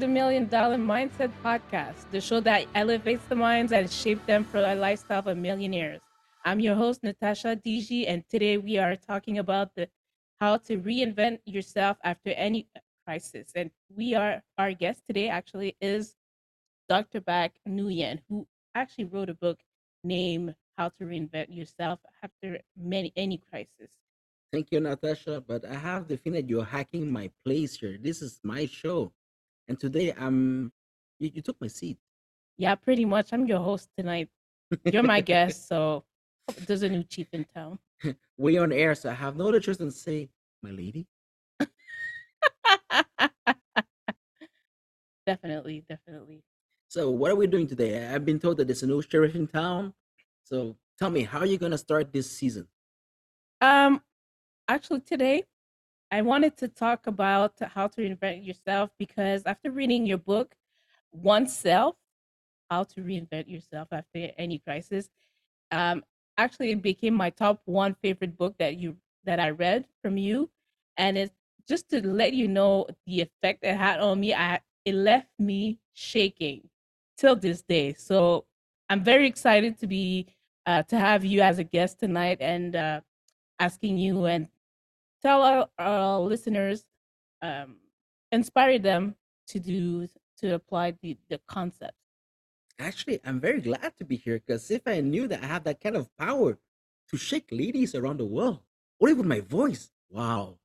the Million Dollar Mindset Podcast, the show that elevates the minds and shapes them for a lifestyle of millionaires. I'm your host, Natasha DG, and today we are talking about the how to reinvent yourself after any crisis. And we are our guest today actually is Dr. Bac Nguyen, who actually wrote a book named How to Reinvent Yourself After Many Any Crisis. Thank you, Natasha. But I have the feeling that you're hacking my place here. This is my show. And today I'm you, you took my seat. Yeah, pretty much. I'm your host tonight. You're my guest, so there's a new chief in town. We're on air, so I have no other choice than to say, my lady. definitely, definitely. So what are we doing today? I've been told that there's a new sheriff in town. So tell me, how are you gonna start this season? Um, actually, today I wanted to talk about how to reinvent yourself because after reading your book, Oneself, How to Reinvent Yourself After Any Crisis, um, actually it became my top one favorite book that you that I read from you, and it's just to let you know the effect it had on me. I it left me shaking till this day. So I'm very excited to be uh, to have you as a guest tonight and uh, asking you and tell our, our listeners, um, inspire them to do to apply the the concept. Actually, I'm very glad to be here because if I knew that I have that kind of power to shake ladies around the world, only with my voice, wow.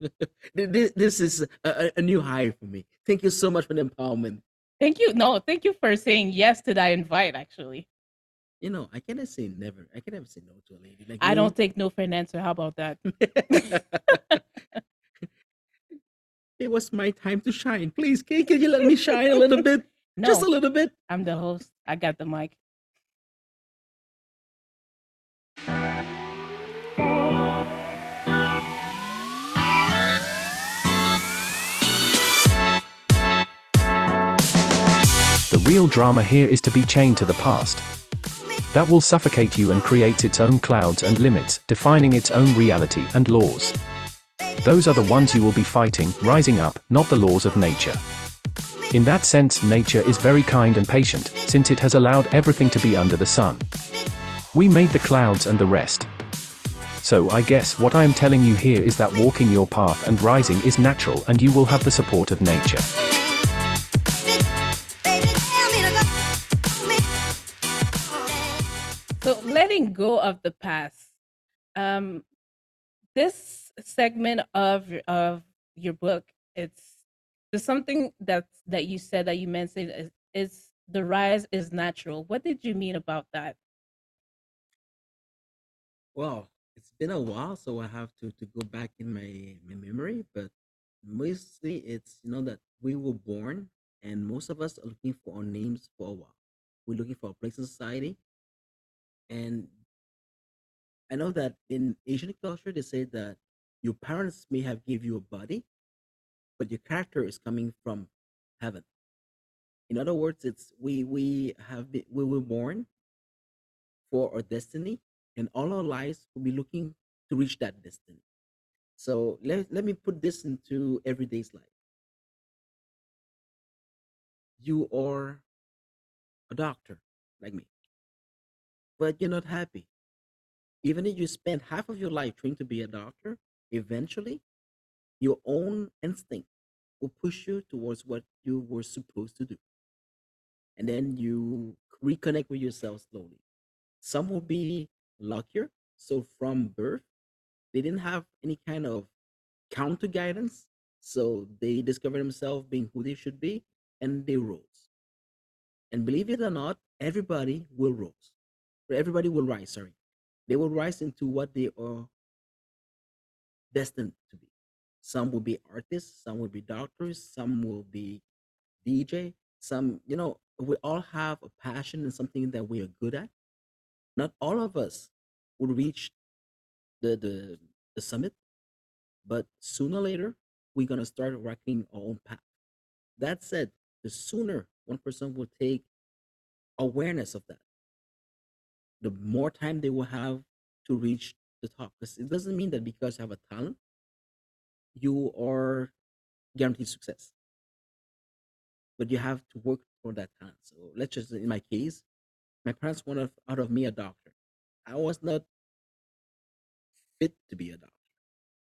this, this is a, a new hire for me. Thank you so much for the empowerment. Thank you. No, thank you for saying yes to that invite. Actually, You know, I cannot say never. I can never say no to a lady like I you. don't take no for an answer. How about that? it was my time to shine. Please, can, can you let me shine a little bit? Just a little bit. I'm the host. I got the mic. The real drama here is to be chained to the past. That will suffocate you and create its own clouds and limits, defining its own reality and laws. Those are the ones you will be fighting, rising up, not the laws of nature. In that sense, nature is very kind and patient, since it has allowed everything to be under the sun. We made the clouds and the rest. So I guess what I am telling you here is that walking your path and rising is natural and you will have the support of nature. Letting go of the past. Um, this segment of of your book, it's there's something that that you said that you mentioned is, is the rise is natural. What did you mean about that? Well, it's been a while, so I have to, to go back in my, my memory, but mostly it's you know that we were born and most of us are looking for our names for a while. We're looking for a place in society. And I know that in Asian culture they say that your parents may have give you a body, but your character is coming from heaven. In other words, it's we we have been, we were born for our destiny, and all our lives will be looking to reach that destiny. So let, let me put this into everyday's life. You are a doctor like me, but you're not happy. Even if you spend half of your life trying to be a doctor, eventually your own instinct will push you towards what you were supposed to do. And then you reconnect with yourself slowly. Some will be luckier. So from birth, they didn't have any kind of counter guidance. So they discovered themselves being who they should be and they rose. And believe it or not, everybody will rise. Everybody will rise, sorry. They will rise into what they are destined to be. Some will be artists, some will be doctors, some will be DJ, some, you know, we all have a passion and something that we are good at. Not all of us will reach the the, the summit, but sooner or later, we're gonna start rocking our own path. That said, the sooner one person will take awareness of that, the more time they will have to reach the top. Because it doesn't mean that because you have a talent, you are guaranteed success. but you have to work for that talent. So let's just in my case, my parents wanted out of me a doctor. I was not fit to be a doctor,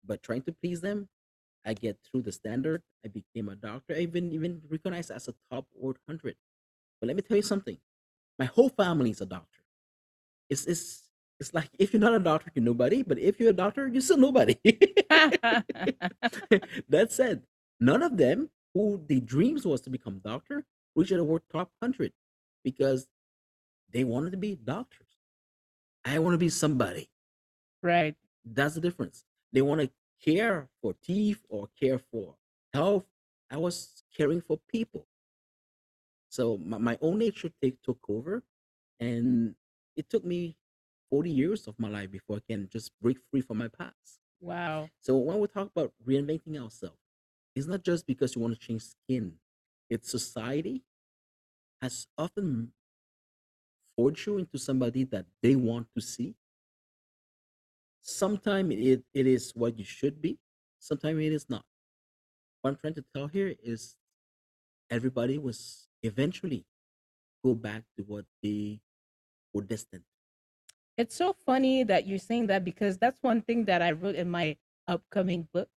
but trying to please them, I get through the standard. I became a doctor. I even even recognized as a top 100. But let me tell you something. My whole family is a doctor. It's it's it's like if you're not a doctor, you're nobody. But if you're a doctor, you're still nobody. that said, none of them who the dreams was to become doctor reached the word top 100 because they wanted to be doctors. I want to be somebody. right. That's the difference. They want to care for teeth or care for health. I was caring for people. So my, my own nature take, took over, and it took me 40 years of my life before I can just break free from my past. Wow. So when we talk about reinventing ourselves, it's not just because you want to change skin. It's society has often forged you into somebody that they want to see. Sometimes it, it is what you should be. Sometimes it is not. What I'm trying to tell here is everybody was eventually go back to what they destined. It's so funny that you're saying that because that's one thing that I wrote in my upcoming book.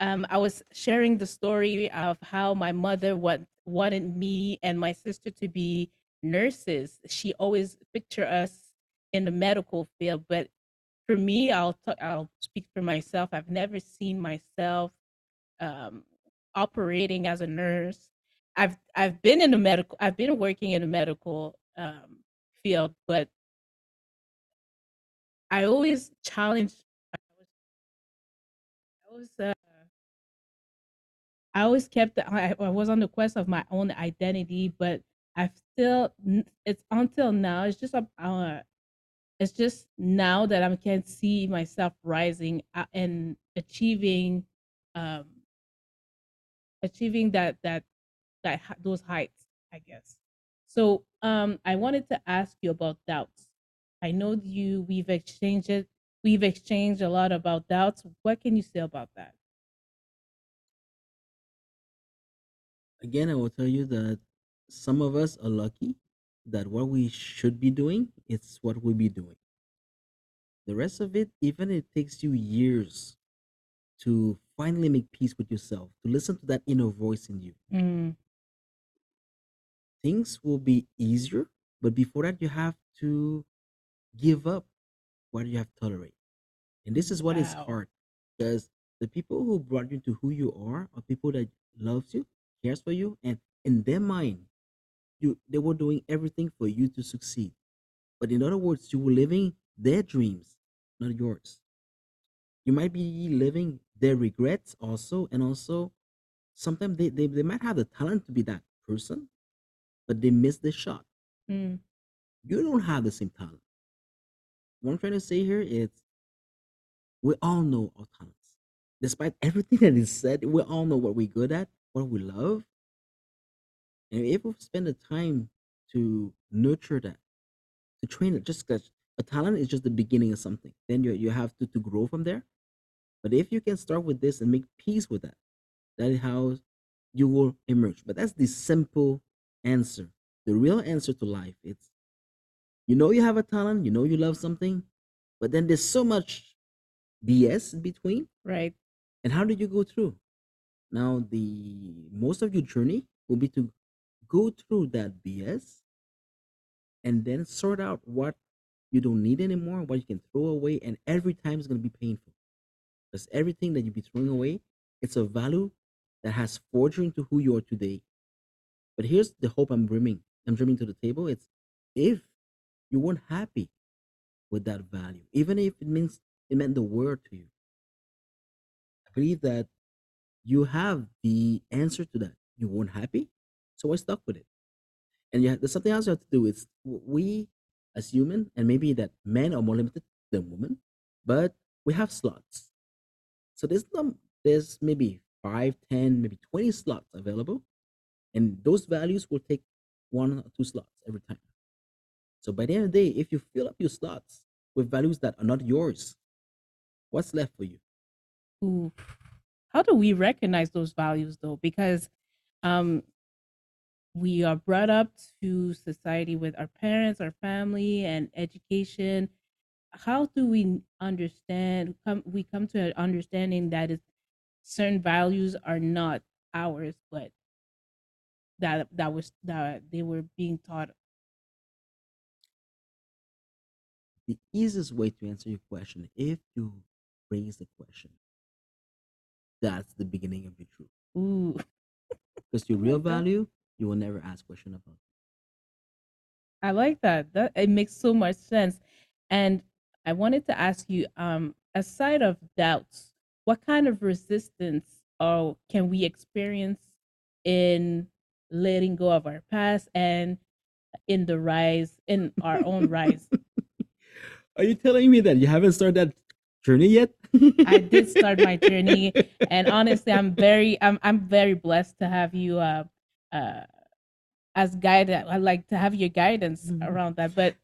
Um, I was sharing the story of how my mother want, wanted me and my sister to be nurses. She always picture us in the medical field, but for me, I'll i I'll speak for myself. I've never seen myself um, operating as a nurse. I've I've been in the medical. I've been working in the medical um, field, but I always challenge. I was, I uh, I always kept. I, I was on the quest of my own identity, but I've still. It's until now. It's just a. Uh, it's just now that I can see myself rising uh, and achieving, um, achieving that that that those heights. I guess. So, um, I wanted to ask you about doubts. I know you. We've exchanged it. We've exchanged a lot about doubts. What can you say about that? Again, I will tell you that some of us are lucky that what we should be doing it's what we'll be doing. The rest of it, even it takes you years to finally make peace with yourself, to listen to that inner voice in you. Mm, Things will be easier, but before that, you have to give up what you have tolerated. And this is what is wow. hard because the people who brought you to who you are are people that loves you, cares for you, and in their mind, you they were doing everything for you to succeed. But in other words, you were living their dreams, not yours. You might be living their regrets also, and also sometimes they, they, they might have the talent to be that person, but they miss the shot. Mm, You don't have the same talent. What I'm trying to say here is we all know our talents. Despite everything that is said, we all know what we're good at, what we love. And if we spend the time to nurture that, to train it, just because a talent is just the beginning of something, then you, you have to, to grow from there. But if you can start with this and make peace with that, that is how you will emerge. But that's the simple answer. The real answer to life. It's you know you have a talent, you know you love something, but then there's so much BS in between. right. And how did you go through? Now, the most of your journey will be to go through that BS and then sort out what you don't need anymore, what you can throw away, and every time is going to be painful. Because everything that you be throwing away, it's a value that has forged into who you are today. But here's the hope I'm bringing. I'm bringing to the table. It's if you weren't happy with that value, even if it means it meant the world to you. I believe that you have the answer to that. You weren't happy, so I stuck with it. And yeah, there's something else you have to do. It's we as human, and maybe that men are more limited than women, but we have slots. So there's num- there's maybe five, ten, maybe 20 slots available, and those values will take one or two slots every time. So by the end of the day, if you fill up your slots with values that are not yours, what's left for you? Ooh. How do we recognize those values though? Because um we are brought up to society with our parents, our family, and education. How do we understand? Come, we come to an understanding that is certain values are not ours, but that that was that they were being taught. The easiest way to answer your question, if you raise the question, that's the beginning of your truth. Ooh, Because your real value, you will never ask question about. I like that. That it makes so much sense. And I wanted to ask you, um, aside of doubts, what kind of resistance or can we experience in letting go of our past and in the rise in our own rise? Are you telling me that you haven't started that journey yet? I did start my journey, and honestly, I'm very, I'm, I'm very blessed to have you, uh, uh, as guide. I like to have your guidance Mhm. around that. But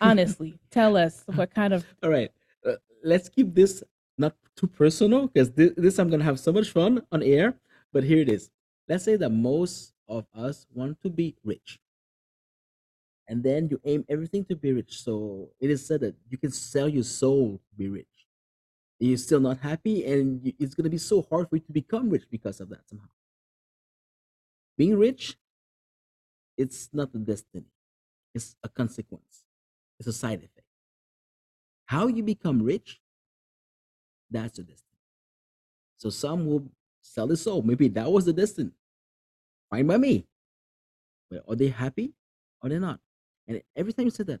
honestly, tell us what kind of All right, uh, let's keep this not too personal because this, this I'm gonna have so much fun on air. But here it is. Let's say that most of us want to be rich, and then you aim everything to be rich. So it is said that you can sell your soul to be rich. You're still not happy, and you, it's gonna be so hard for you to become rich because of that somehow. Being rich, it's not a destiny; it's a consequence. It's a side effect. How you become rich, that's the destiny. So some will sell their soul. Maybe that was the destiny. Fine by me. But are they happy or they're not? And every time you say that,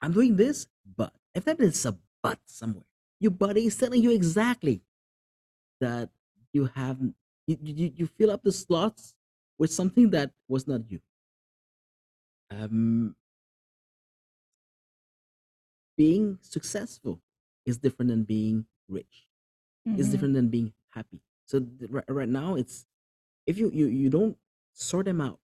I'm doing this, but if that is a but somewhere, your body is telling you exactly that you have you, you, you fill up the slots with something that was not you. Um, being successful is different than being rich. It's Mhm. different than being happy. So th- right, right now, it's if you, you you don't sort them out,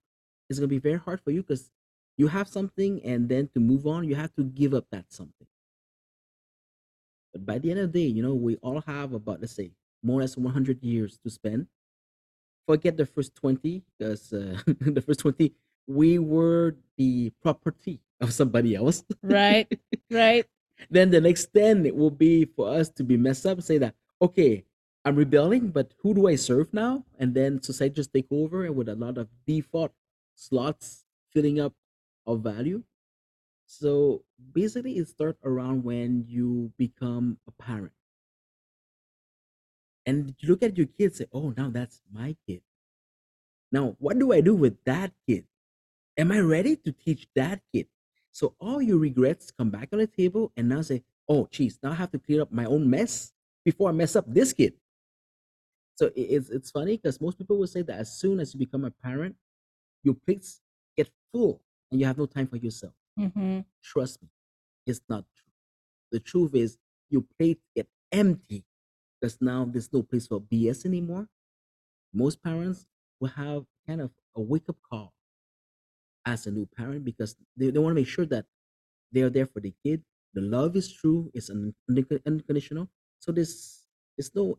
it's gonna be very hard for you because you have something, and then to move on, you have to give up that something. But by the end of the day, you know, we all have about let's say more or less 100 years to spend. Forget the first 20 because uh, the first 20 we were the property of somebody else. right, right. then the next 10 it will be for us to be messed up say that okay i'm rebelling but who do i serve now? And then society just take over and with a lot of default slots filling up of value. So basically it starts around when you become a parent. And you look at your kid say oh now that's my kid. Now what do i do with that kid? Am I ready to teach that kid? So all your regrets come back on the table and now say, oh, geez, now I have to clear up my own mess before I mess up this kid. So it's, it's funny because most people will say that as soon as you become a parent, your plates get full and you have no time for yourself. hmm Trust me, it's not true. The truth is your plate get empty because now there's no place for BS anymore. Most parents will have kind of a wake up call as a new parent because they, they want to make sure that they are there for the kid. The love is true, it's un- unconditional. So there's there's no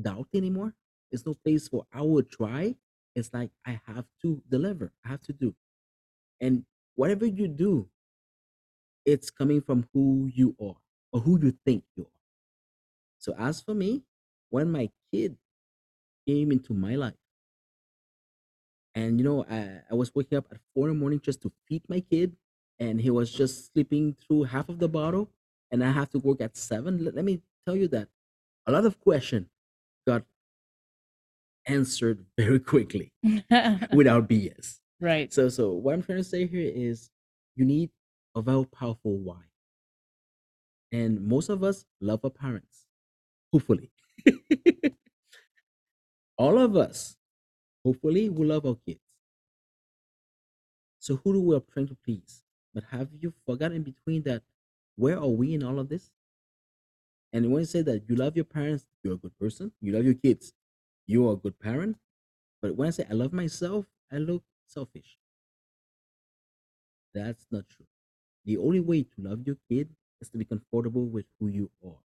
doubt anymore. It's no place for I will try. It's like I have to deliver. I have to do. And whatever you do, it's coming from who you are or who you think you are. So as for me, when my kid came into my life, and you know, I, I was waking up at four in the morning just to feed my kid, and he was just sleeping through half of the bottle, and I have to work at seven. Let, let me tell you that a lot of question answered very quickly without BS. right. So, so what I'm trying to say here is, you need a very powerful why, and most of us love our parents. Hopefully, all of us, hopefully, we love our kids. So who do we are trying to please? But have you forgotten in between that where are we in all of this? And when you say that you love your parents, you're a good person. You love your kids, you are a good parent. But when I say I love myself, I look selfish. That's not true. The only way to love your kid is to be comfortable with who you are.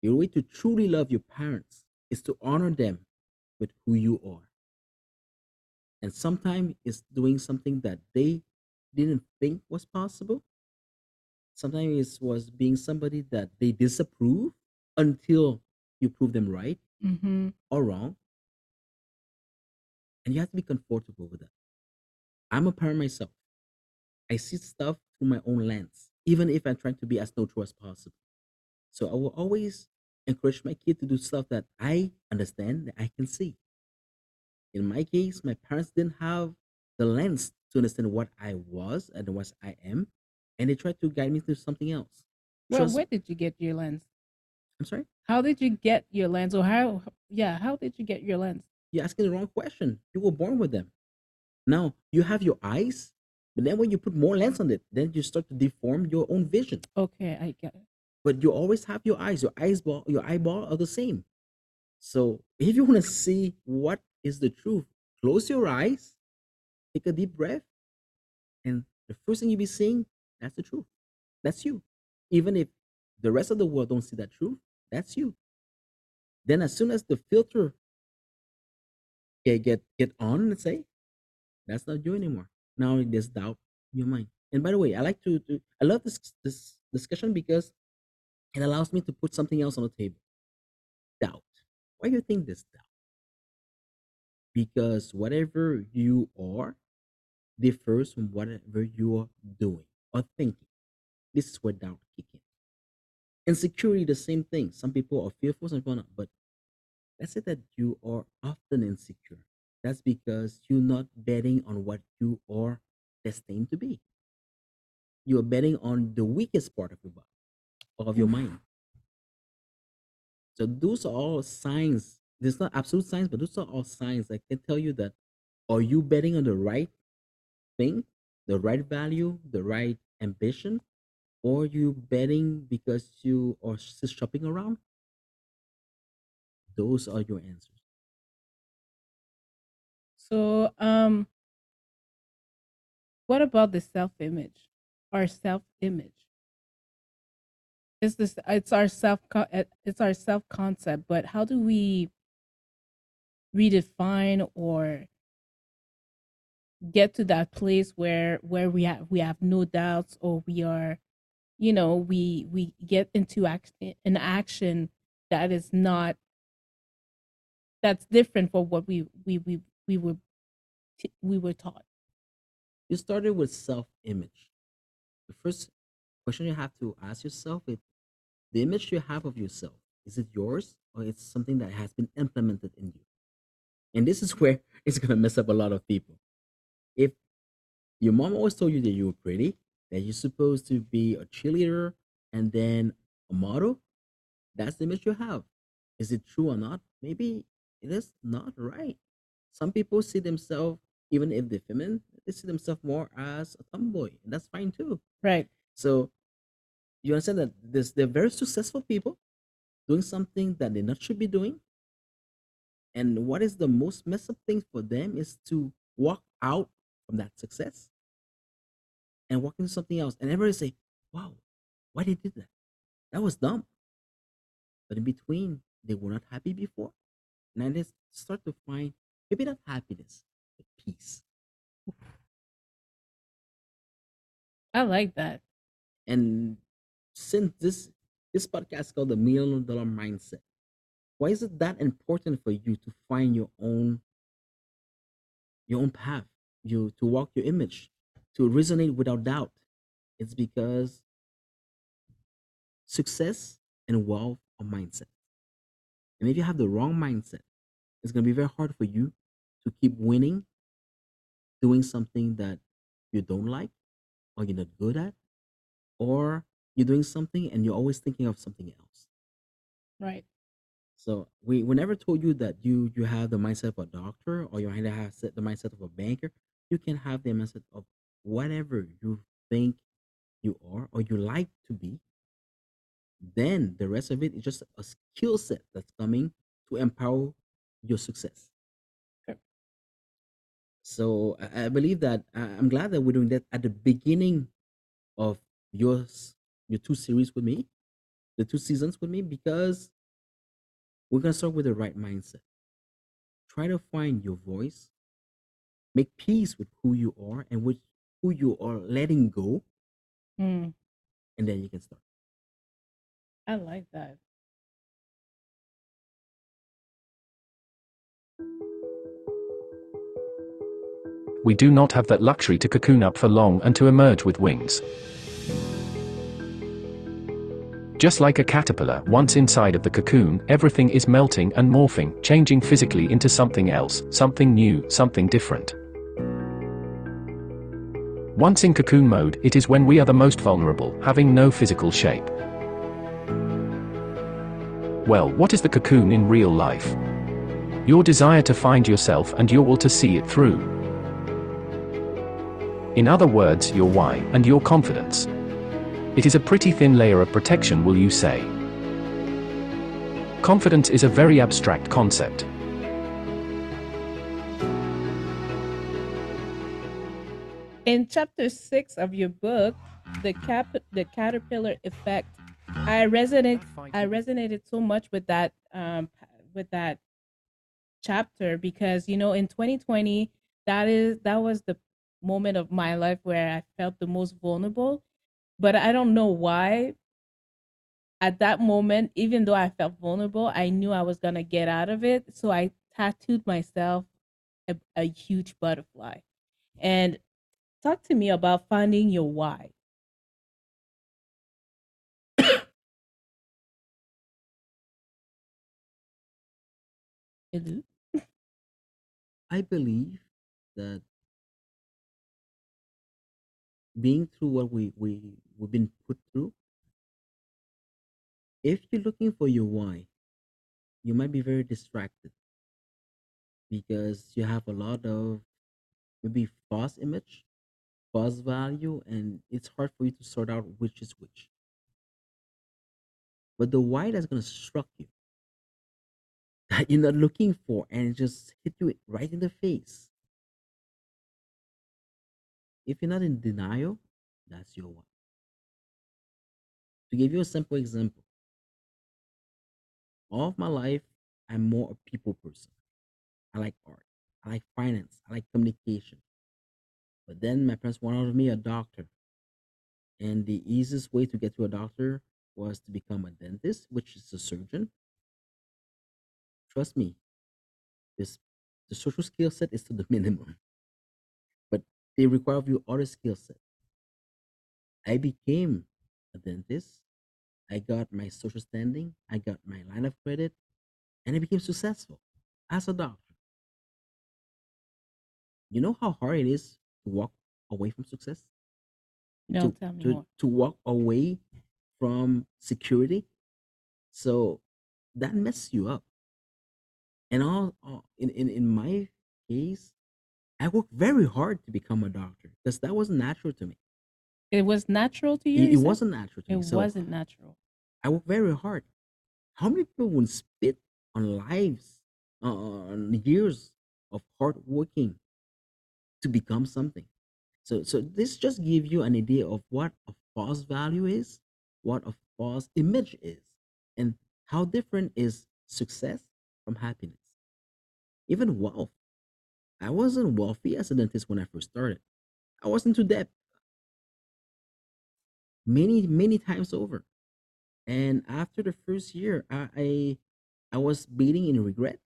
The way to truly love your parents is to honor them with who you are. and sometimes it's doing something that they didn't think was possible. Sometimes it was being somebody that they disapprove until you prove them right Mm-hmm. or wrong, and you have to be comfortable with that. I'm a parent myself. I see stuff through my own lens, even if I'm trying to be as neutral as possible. So I will always encourage my kid to do stuff that I understand that I can see. In my case, my parents didn't have the lens to understand what I was and what I am, and they tried to guide me to something else. Well, Trust. where did you get your lens? I'm sorry. How did you get your lens, or how? Yeah, how did you get your lens? You're asking the wrong question. You were born with them. Now you have your eyes, but then when you put more lens on it, then you start to deform your own vision. Okay, I get it. But you always have your eyes. Your eyes ball, your eyeball are the same. So if you want to see what is the truth, close your eyes, take a deep breath, and the first thing you'll be seeing, that's the truth. That's you. Even if the rest of the world don't see that truth, that's you. Then as soon as the filter get get, get on, let's say, that's not you anymore. Now there's doubt in your mind. And by the way, I like to, to I love this this discussion because it allows me to put something else on the table. Doubt. Why do you think this doubt? Because whatever you are differs from whatever you are doing or thinking. This is where doubt kicks in. Insecurity, the same thing. Some people are fearful, some people are not. But let's say that you are often insecure. That's because you're not betting on what you are destined to be. You are betting on the weakest part of your body, of your mm-hmm. mind. So those are all signs. There's not absolute signs, but those are all signs that can tell you that are you betting on the right thing, the right value, the right ambition, or you betting because you are just shopping around? Those are your answers. So, um, what about the self-image? Our self-image is this? It's our self. uh, It's our self-concept. But how do we redefine or get to that place where where we have we have no doubts or we are, you know, we we get into an action that is not that's different from what we we we we were we were taught. You started with self image. The first question you have to ask yourself is the image you have of yourself, is it yours or it's something that has been implemented in you? And this is where it's going to mess up a lot of people. If your mom always told you that you were pretty, that you're supposed to be a cheerleader and then a model, that's the image you have. Is it true or not? Maybe it is not right. Some people see themselves, even if they're feminine, they see themselves more as a tomboy, and that's fine too. Right. So you understand that this they're very successful people doing something that they not should be doing. And what is the most messed up thing for them is to walk out from that success and walk into something else. And everybody say, Wow, why they did that? That was dumb. But in between, they were not happy before. And then they start to find maybe not happiness, but peace. I like that. And since this this podcast is called the Million Dollar Mindset, why is it that important for you to find your own your own path, you to walk your image, to resonate without doubt? It's because success and wealth are mindset. And if you have the wrong mindset, it's gonna be very hard for you to keep winning, doing something that you don't like or you're not good at, or you're doing something and you're always thinking of something else. Right. So we, we never told you that you you have the mindset of a doctor or you have the mindset of a banker. You can have the mindset of whatever you think you are or you like to be. Then the rest of it is just a skill set that's coming to empower your success. Okay. So I, I believe that I, I'm glad that we're doing that at the beginning of yours your two series with me, the two seasons with me, because we're gonna start with the right mindset. Try to find your voice, make peace with who you are and with who you are letting go, Mm, and then you can start. I like that. We do not have that luxury to cocoon up for long and to emerge with wings. Just like a caterpillar, once inside of the cocoon, everything is melting and morphing, changing physically into something else, something new, something different. Once in cocoon mode, it is when we are the most vulnerable, having no physical shape. Well, what is the cocoon in real life? Your desire to find yourself and your will to see it through. In other words, your why and your confidence. It is a pretty thin layer of protection, will you say? Confidence is a very abstract concept. In chapter six of your book, the cap the caterpillar effect, I resonate I resonated so much with that um with that chapter because you know in 2020 that is that was the moment of my life where I felt the most vulnerable but I don't know why. At that moment even though I felt vulnerable I knew I was to get out of it so I tattooed myself a, a huge butterfly. And talk to me about finding your why? I believe that being through what we we we've been put through, if you're looking for your why, you might be very distracted because you have a lot of maybe false image, false value, and it's hard for you to sort out which is which. But the why that's gonna struck you that you're not looking for and it just hit you right in the face. If you're not in denial, that's your why. To give you a simple example, all of my life, I'm more a people person. I like art. I like finance. I like communication. But then my parents wanted me a doctor. And the easiest way to get to a doctor was to become a dentist, which is a surgeon. Trust me, this the social skill set is to the minimum. But they require of you other skill set. I became a dentist. I got my social standing. I got my line of credit, and I became successful as a doctor. You know how hard it is to walk away from success? No, to, tell me to, more. to walk away from security. So that messes you up. And all, all in, in, in my case, I worked very hard to become a doctor because that wasn't natural to me. It was natural to you? It, it wasn't natural to It me. So wasn't natural. I worked very hard. How many people would spit on lives, uh, on years of hard working to become something? So, so this just gives you an idea of what a false value is, what a false image is, and how different is success from happiness. Even wealth. I wasn't wealthy as a dentist when I first started. I was into debt many, many times over. And after the first year, I I, I was beating in regret.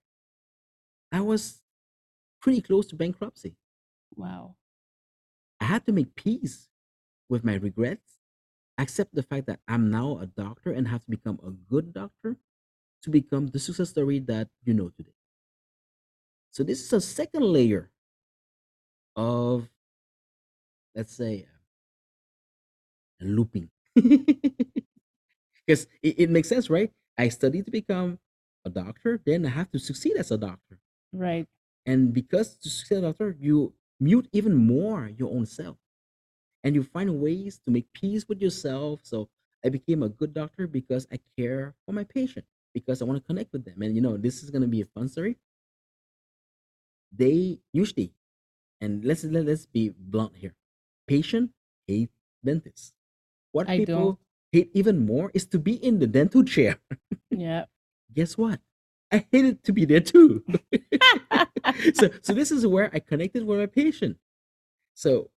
I was pretty close to bankruptcy. Wow. I had to make peace with my regrets, accept the fact that I'm now a doctor and have to become a good doctor to become the success story that you know today. So this is a second layer of, let's say, uh, looping. Because it, it makes sense, right? I studied to become a doctor, then I have to succeed as a doctor. Right. And because to succeed as a doctor, you mute even more your own self. And you find ways to make peace with yourself. So I became a good doctor because I care for my patient, because I want to connect with them. And you know, this is gonna be a fun story. They usually, and let's let, let's be blunt here. Patient hate dentists. What I people don't. hate even more is to be in the dental chair. Yeah. Guess what? I hated to be there too. so so this is where I connected with my patient. So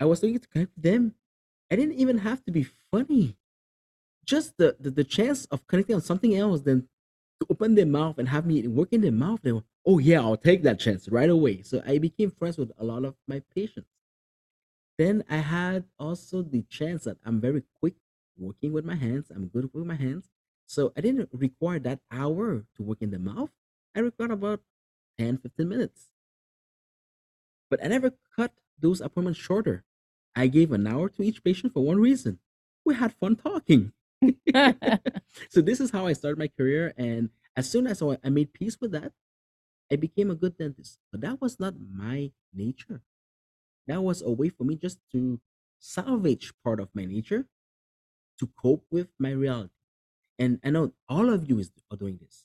I was looking to connect with them. I didn't even have to be funny. Just the, the, the chance of connecting on something else than to open their mouth and have me work in their mouth. They were, oh yeah, I'll take that chance right away. So I became friends with a lot of my patients. Then I had also the chance that I'm very quick working with my hands. I'm good with my hands. So I didn't require that hour to work in the mouth. I required about 10, 15 minutes. But I never cut those appointments shorter. I gave an hour to each patient for one reason. We had fun talking. so this is how I started my career. And as soon as I made peace with that, I became a good dentist. But that was not my nature. That was a way for me just to salvage part of my nature to cope with my reality. And I know all of you is are doing this.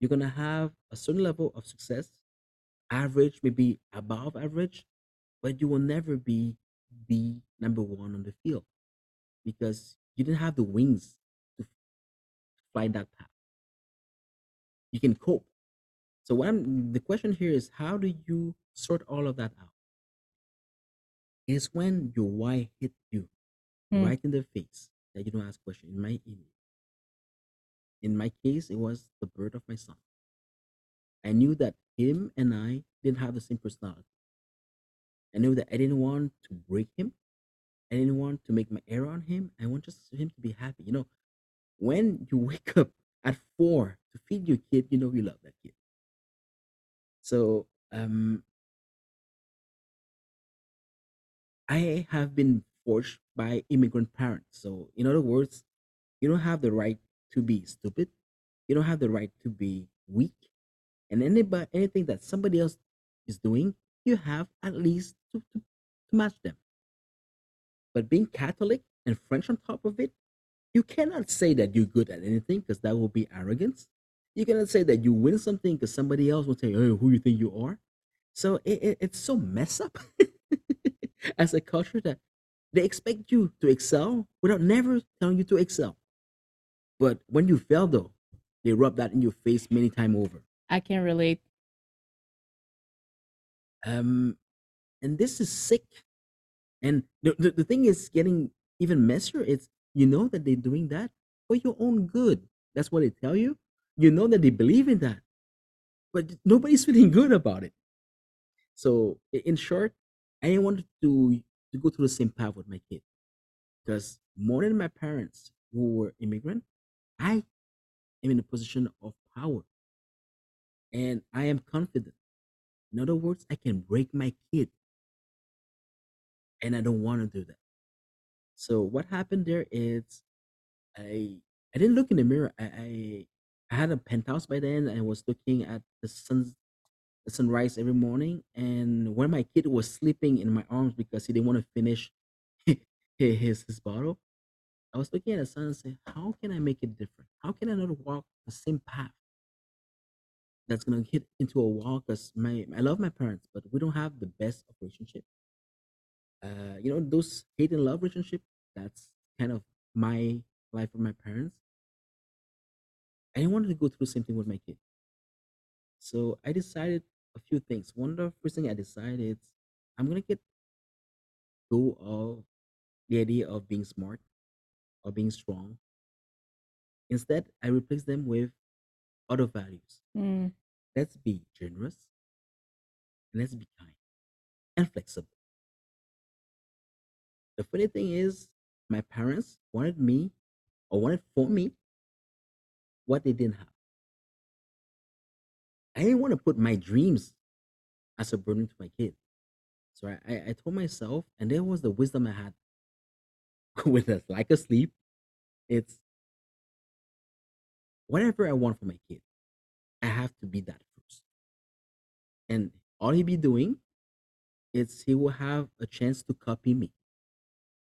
You're gonna have a certain level of success, average, maybe above average, but you will never be the number one on the field because you didn't have the wings to fly that path. You can cope. So what I'm, the question here is how do you sort all of that out? Is when your why hit you Hmm. right in the face that you don't ask question. In my in, in my case, it was the birth of my son. I knew that him and I didn't have the same personality. I knew that I didn't want to break him. I didn't want to make my error on him. I want just him to be happy. You know, when you wake up at four to feed your kid, you know you love that kid. So um, I have been forged by immigrant parents. So in other words, you don't have the right to be stupid. You don't have the right to be weak. And anybody, anything that somebody else is doing, you have at least to, to, to match them. But being Catholic and French on top of it, you cannot say that you're good at anything because that will be arrogance. You cannot say that you win something because somebody else will say, "Oh, who you think you are?" So it, it, it's so mess up as a culture that they expect you to excel without never telling you to excel. But when you fail, though, they rub that in your face many times over. I can relate. Um, and this is sick. And the, the, the thing is getting even messier. It's you know that they're doing that for your own good. That's what they tell you. You know that they believe in that, but nobody's feeling good about it. So in short, I didn't want to to go through the same path with my kid because more than my parents who were immigrant, I am in a position of power and I am confident. In other words, I can break my kid, and I don't want to do that. So what happened there is I I didn't look in the mirror. I I, I had a penthouse by then. I was looking at the sun the sunrise every morning, and when my kid was sleeping in my arms because he didn't want to finish his his bottle, I was looking at the sun and saying, "How can I make it different? How can I not walk the same path that's gonna hit into a wall?" Because my I love my parents, but we don't have the best of relationship. Uh, you know those hate and love relationship. That's kind of my life with my parents. I didn't want to go through the same thing with my kid. So I decided a few things. One of the first thing I decided I'm gonna get go of the idea of being smart or being strong. Instead, I replace them with other values. Mm. Let's be generous and let's be kind and flexible. The funny thing is, my parents wanted me or wanted for me what they didn't have. I didn't want to put my dreams as a burden to my kid. So I, I told myself, and there was the wisdom I had with us, like a sleep. It's whatever I want for my kid, I have to be that first. And all he be doing is he will have a chance to copy me.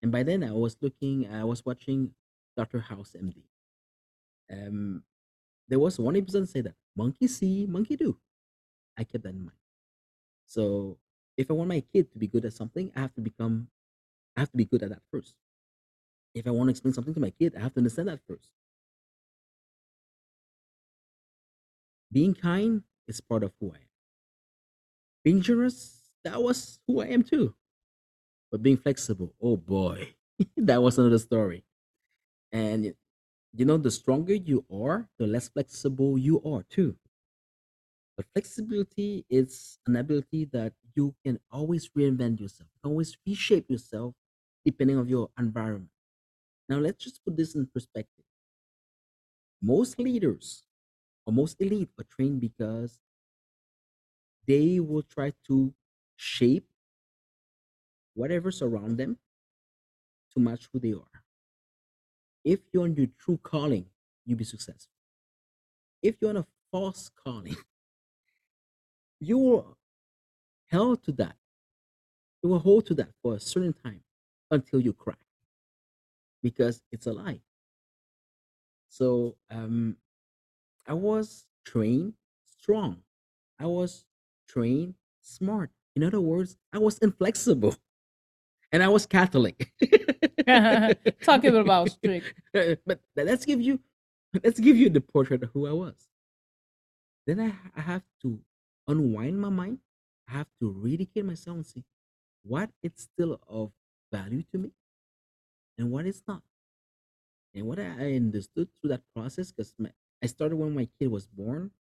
And by then I was looking, I was watching Dr. House MD. Um, there was one episode say that monkey see, monkey do. I kept that in mind. So if I want my kid to be good at something, I have to become, I have to be good at that first. If I want to explain something to my kid, I have to understand that first. Being kind is part of who I am. Being generous, that was who I am too. But being flexible, oh boy, that was another story. And you know, the stronger you are, the less flexible you are too. But flexibility is an ability that you can always reinvent yourself, always reshape yourself depending on your environment. Now let's just put this in perspective. Most leaders or most elite are trained because they will try to shape whatever's around them to match who they are. If you're on your true calling, you'll be successful. If you're on a false calling, you will held to that. You will hold to that for a certain time until you crack because it's a lie. So um, I was trained strong. I was trained smart. In other words, I was inflexible and I was Catholic. Talking about strict. but let's give you let's give you the portrait of who I was. Then I, I have to unwind my mind. I have to rededicate myself and see what is still of value to me and what is not. And what I understood through that process, because I started when my kid was born.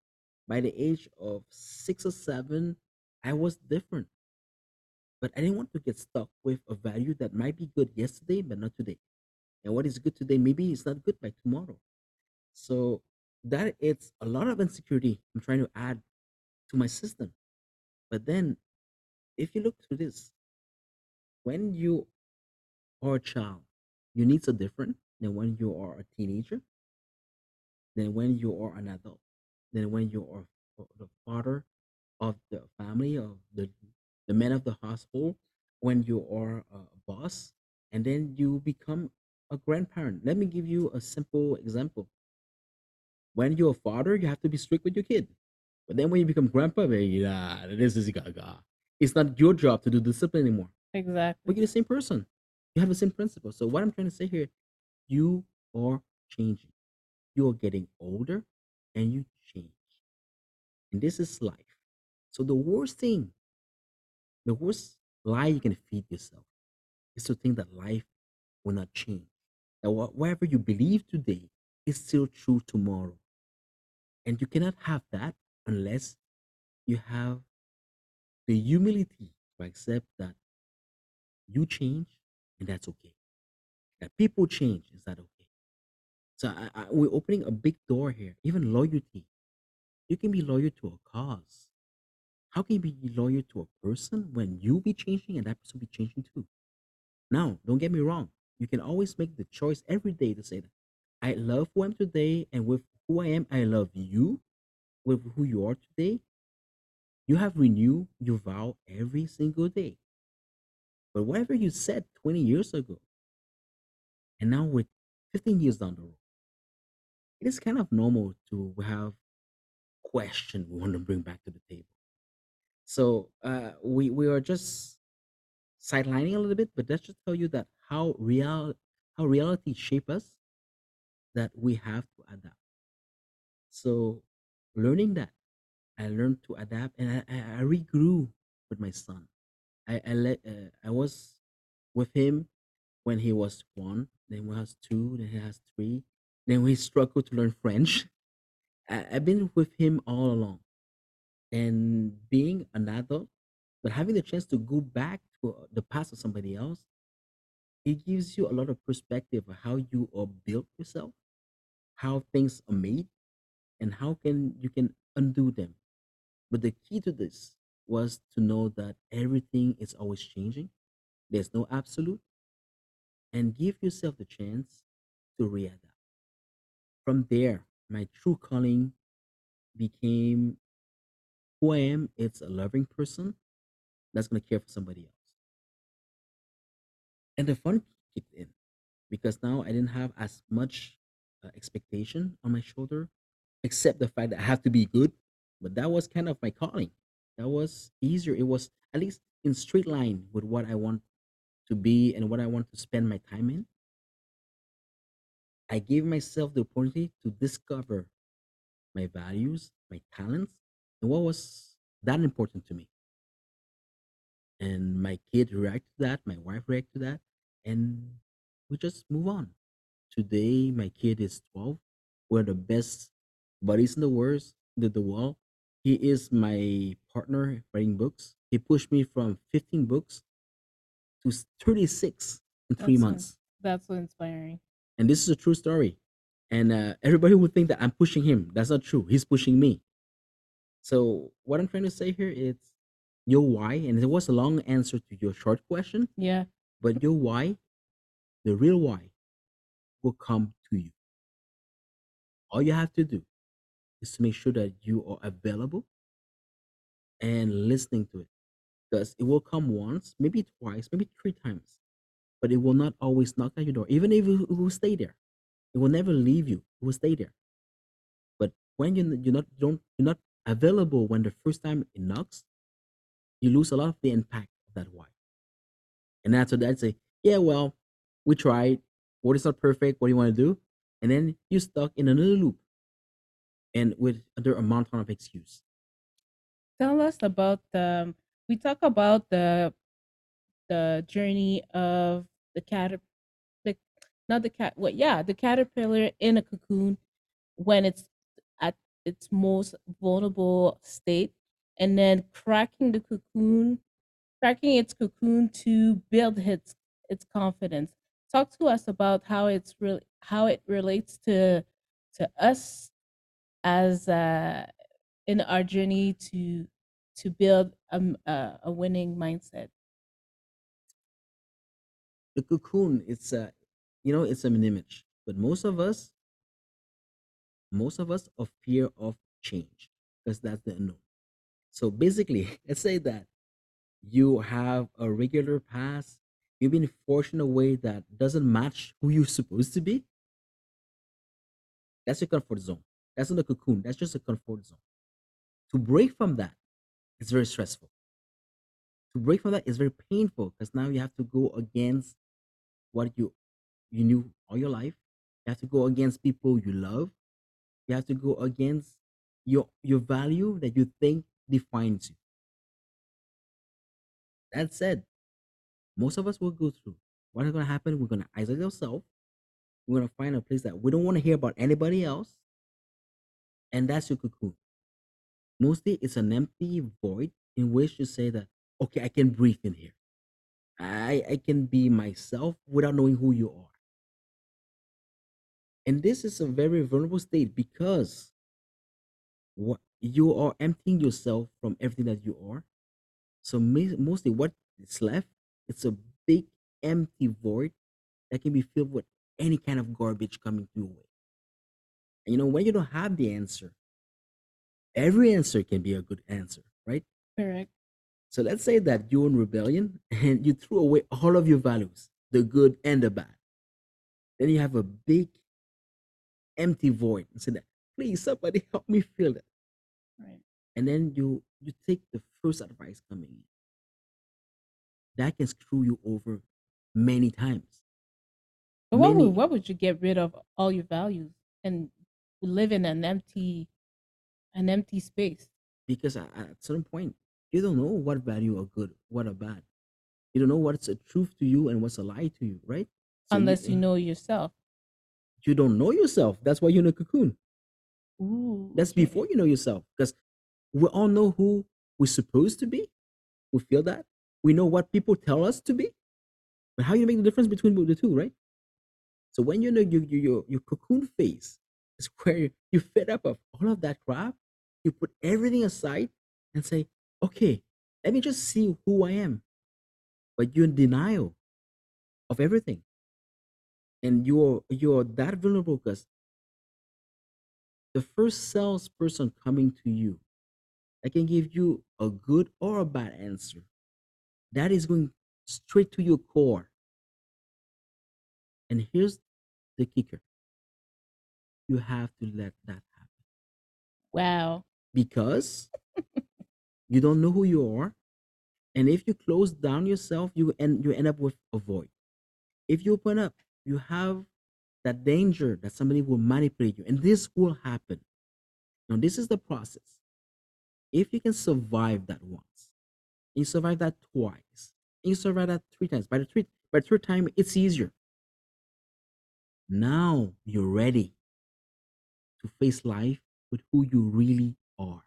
By the age of six or seven, I was different. But I didn't want to get stuck with a value that might be good yesterday, but not today. And what is good today, maybe it's not good by tomorrow. So that it's a lot of insecurity I'm trying to add to my system. But then if you look through this, when you are a child, your needs are different than when you are a teenager, than when you are an adult, than when you are the father of the family, of the the man of the household, when you are a boss, and then you become a grandparent. Let me give you a simple example. When you're a father, you have to be strict with your kid. But then when you become grandpa, baby, nah, this is gaga. It's not your job to do discipline anymore. Exactly. But you're the same person. You have the same principle. So what I'm trying to say here, you are changing. You are getting older and you change. And this is life. So the worst thing, the worst lie you can feed yourself is to think that life will not change. That whatever you believe today is still true tomorrow. And you cannot have that unless you have the humility to accept that you change and that's okay. That people change is that okay. So I, I, we're opening a big door here. Even loyalty. You can be loyal to a cause. How can you be loyal to a person when you be changing and that person be changing too? Now, don't get me wrong. You can always make the choice every day to say that I love who I am today, and with who I am, I love you. With who you are today, you have renewed your vow every single day. But whatever you said 20 years ago, and now with 15 years down the road, it is kind of normal to have question we want to bring back to the table. So uh, we we are just sidelining a little bit, but let's just tell you that how real how reality shape us that we have to adapt. So learning that, I learned to adapt, and I, I, I regrew with my son. I I let uh, I was with him when he was one, then when he was two, then he has three, then we struggled to learn French. I, I've been with him all along, and being an adult, but having the chance to go back to the past of somebody else, it gives you a lot of perspective of how you are built yourself, how things are made, and how can you can undo them. But the key to this was to know that everything is always changing. There's no absolute, and give yourself the chance to readapt. From there, my true calling became who I am. It's a loving person that's gonna care for somebody else. And the fun kicked in because now I didn't have as much uh, expectation on my shoulder, except the fact that I have to be good. But that was kind of my calling. That was easier. It was at least in straight line with what I want to be and what I want to spend my time in. I gave myself the opportunity to discover my values, my talents, and what was that important to me. And my kid reacted to that, my wife reacted to that, and we just move on. Today, my kid is 12. We're the best buddies in the world. The, the world. He is my partner writing books. He pushed me from 15 books to 36 in three That's months. that's so inspiring. And this is a true story. And uh, everybody would think that I'm pushing him. That's not true. He's pushing me. So what I'm trying to say here is your why, and it was a long answer to your short question, Yeah. but your why, the real why, will come to you. All you have to do is to make sure that you are available and listening to it. Because it will come once, maybe twice, maybe three times, but it will not always knock at your door. Even if it will stay there, it will never leave you. It will stay there. But when you you're not don't you're not available when the first time it knocks, you lose a lot of the impact of that why. And after that, say, yeah, well, we tried. What is not perfect? What do you want to do? And then you're stuck in another loop and with under a mountain of excuse. Tell us about the. We talk about the the journey of the cat, the not the cat. What? Yeah, the caterpillar in a cocoon when it's at its most vulnerable state, and then cracking the cocoon, cracking its cocoon to build its its confidence. Talk to us about how it's really how it relates to to us as uh in our journey to to build a winning mindset. The cocoon, it's a, you know, it's an image, but most of us, most of us are fear of change because that's the unknown. So basically, let's say that you have a regular pass, you've been forced in a way that doesn't match who you're supposed to be. That's your comfort zone. That's not a cocoon. That's just a comfort zone. To break from that, it's very stressful. To break from that is very painful because now you have to go against what you you knew all your life. You have to go against people you love. You have to go against your your value that you think defines you. That said, most of us will go through. What is going to happen? We're going to isolate ourselves. We're going to find a place that we don't want to hear about anybody else, and that's your cocoon. Mostly, it's an empty void in which you say that, okay, I can breathe in here. I I can be myself without knowing who you are. And this is a very vulnerable state because what you are emptying yourself from everything that you are. So mostly what is left, it's a big empty void that can be filled with any kind of garbage coming your way. And you know, when you don't have the answer, every answer can be a good answer, right? Correct. So let's say that you're in rebellion and you threw away all of your values, the good and the bad. Then you have a big empty void and say that, please somebody help me fill it. Right. And then you you take the first advice coming in. That can screw you over many times. But what would what would you get rid of all your values and live in an empty an empty space? because at, at certain point you don't know what value are good, what are bad. You don't know what's a truth to you and what's a lie to you, right? So Unless you eh know yourself. you don't know yourself. That's why you're in a cocoon. Ooh. That's okay. before you know yourself. Because we all know who we're supposed to be. We feel that. We know what people tell us to be. But how you make the difference between the two, right? So when you know you, you, your your cocoon phase is where you fed up of all of that crap, you put everything aside and say, okay, let me just see who I am. But you're in denial of everything. And you're you're that vulnerable because the first salesperson coming to you that can give you a good or a bad answer, that is going straight to your core. And here's the kicker you have to let that happen Wow. because you don't know who you are. And if you close down yourself, you end, you end up with a void. If you open up, you have that danger that somebody will manipulate you. And this will happen. Now, this is the process. If you can survive that once, you survive that twice, and you survive that three times. By the three, by the third time, it's easier. Now you're ready to face life with who you really are.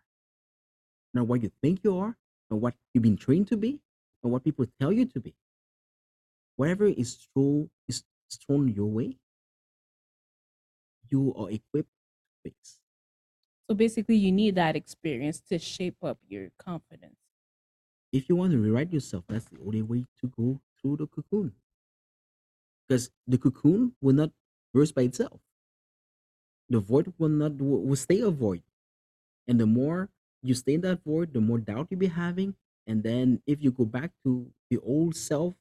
Not what you think you are, and what you've been trained to be, and what people tell you to be. Whatever is thrown is thrown your way, you are equipped to face. So basically, you need that experience to shape up your confidence. If you want to rewrite yourself, that's the only way to go through the cocoon. Because the cocoon will not burst by itself. The void will not will stay a void. And the more you stay in that void, the more doubt you'll be having. And then if you go back to the old self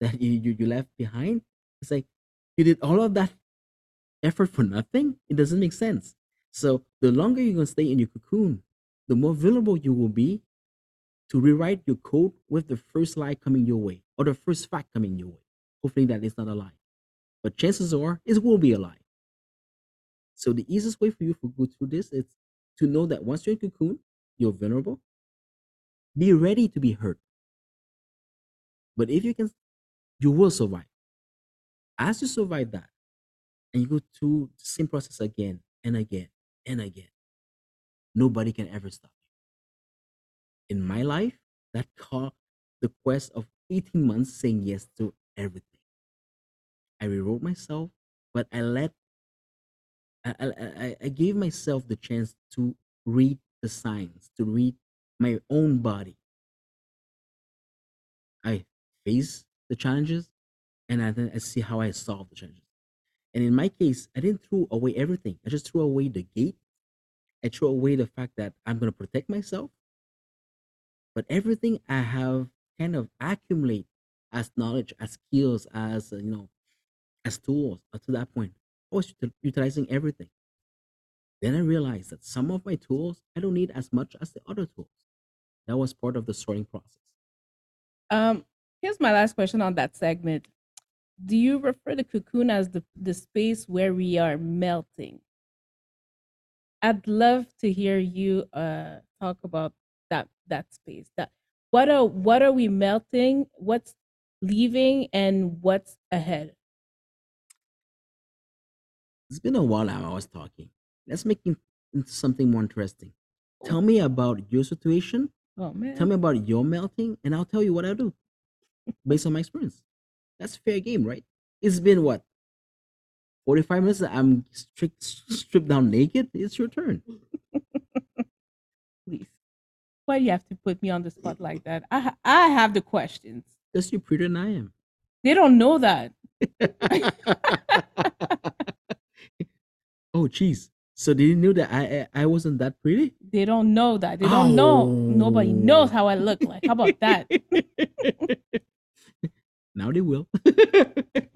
that you, you, you left behind, it's like you did all of that effort for nothing. It doesn't make sense. So the longer you're gonna stay in your cocoon, the more vulnerable you will be to rewrite your code with the first lie coming your way or the first fact coming your way. Hopefully that is not a lie. But chances are it will be a lie. So the easiest way for you to go through this is to know that once you're in cocoon, you're vulnerable. Be ready to be hurt. But if you can, you will survive. As you survive that, and you go through the same process again and again and again, nobody can ever stop you. In my life, that called the quest of 18 months saying yes to everything. I rewrote myself, but I let I, I, I gave myself the chance to read the signs, to read my own body. I face the challenges and I then I see how I solve the challenges. And in my case, I didn't throw away everything. I just threw away the gate. I threw away the fact that I'm gonna protect myself. But everything I have kind of accumulate as knowledge, as skills, as uh, you know, as tools up to that point. I was utilizing everything. Then I realized that some of my tools I don't need as much as the other tools. That was part of the sorting process. Um, here's my last question on that segment. Do you refer to cocoon as the, the space where we are melting? I'd love to hear you uh talk about that that space. That what are what are we melting? What's leaving and what's ahead? It's been a while I was talking. Let's make it into something more interesting. Oh. Tell me about your situation. Oh man. Tell me about your melting, and I'll tell you what I do based on my experience. That's fair game, right? It's been what 45 minutes I'm strict, stripped down naked. It's your turn. Please. Why do you have to put me on the spot like that? I ha- I have the questions. Because you're prettier than I am. They don't know that. oh, jeez. So they didn't that I, I I wasn't that pretty? They don't know that. They don't know. Nobody knows how I look like. How about that? now they will.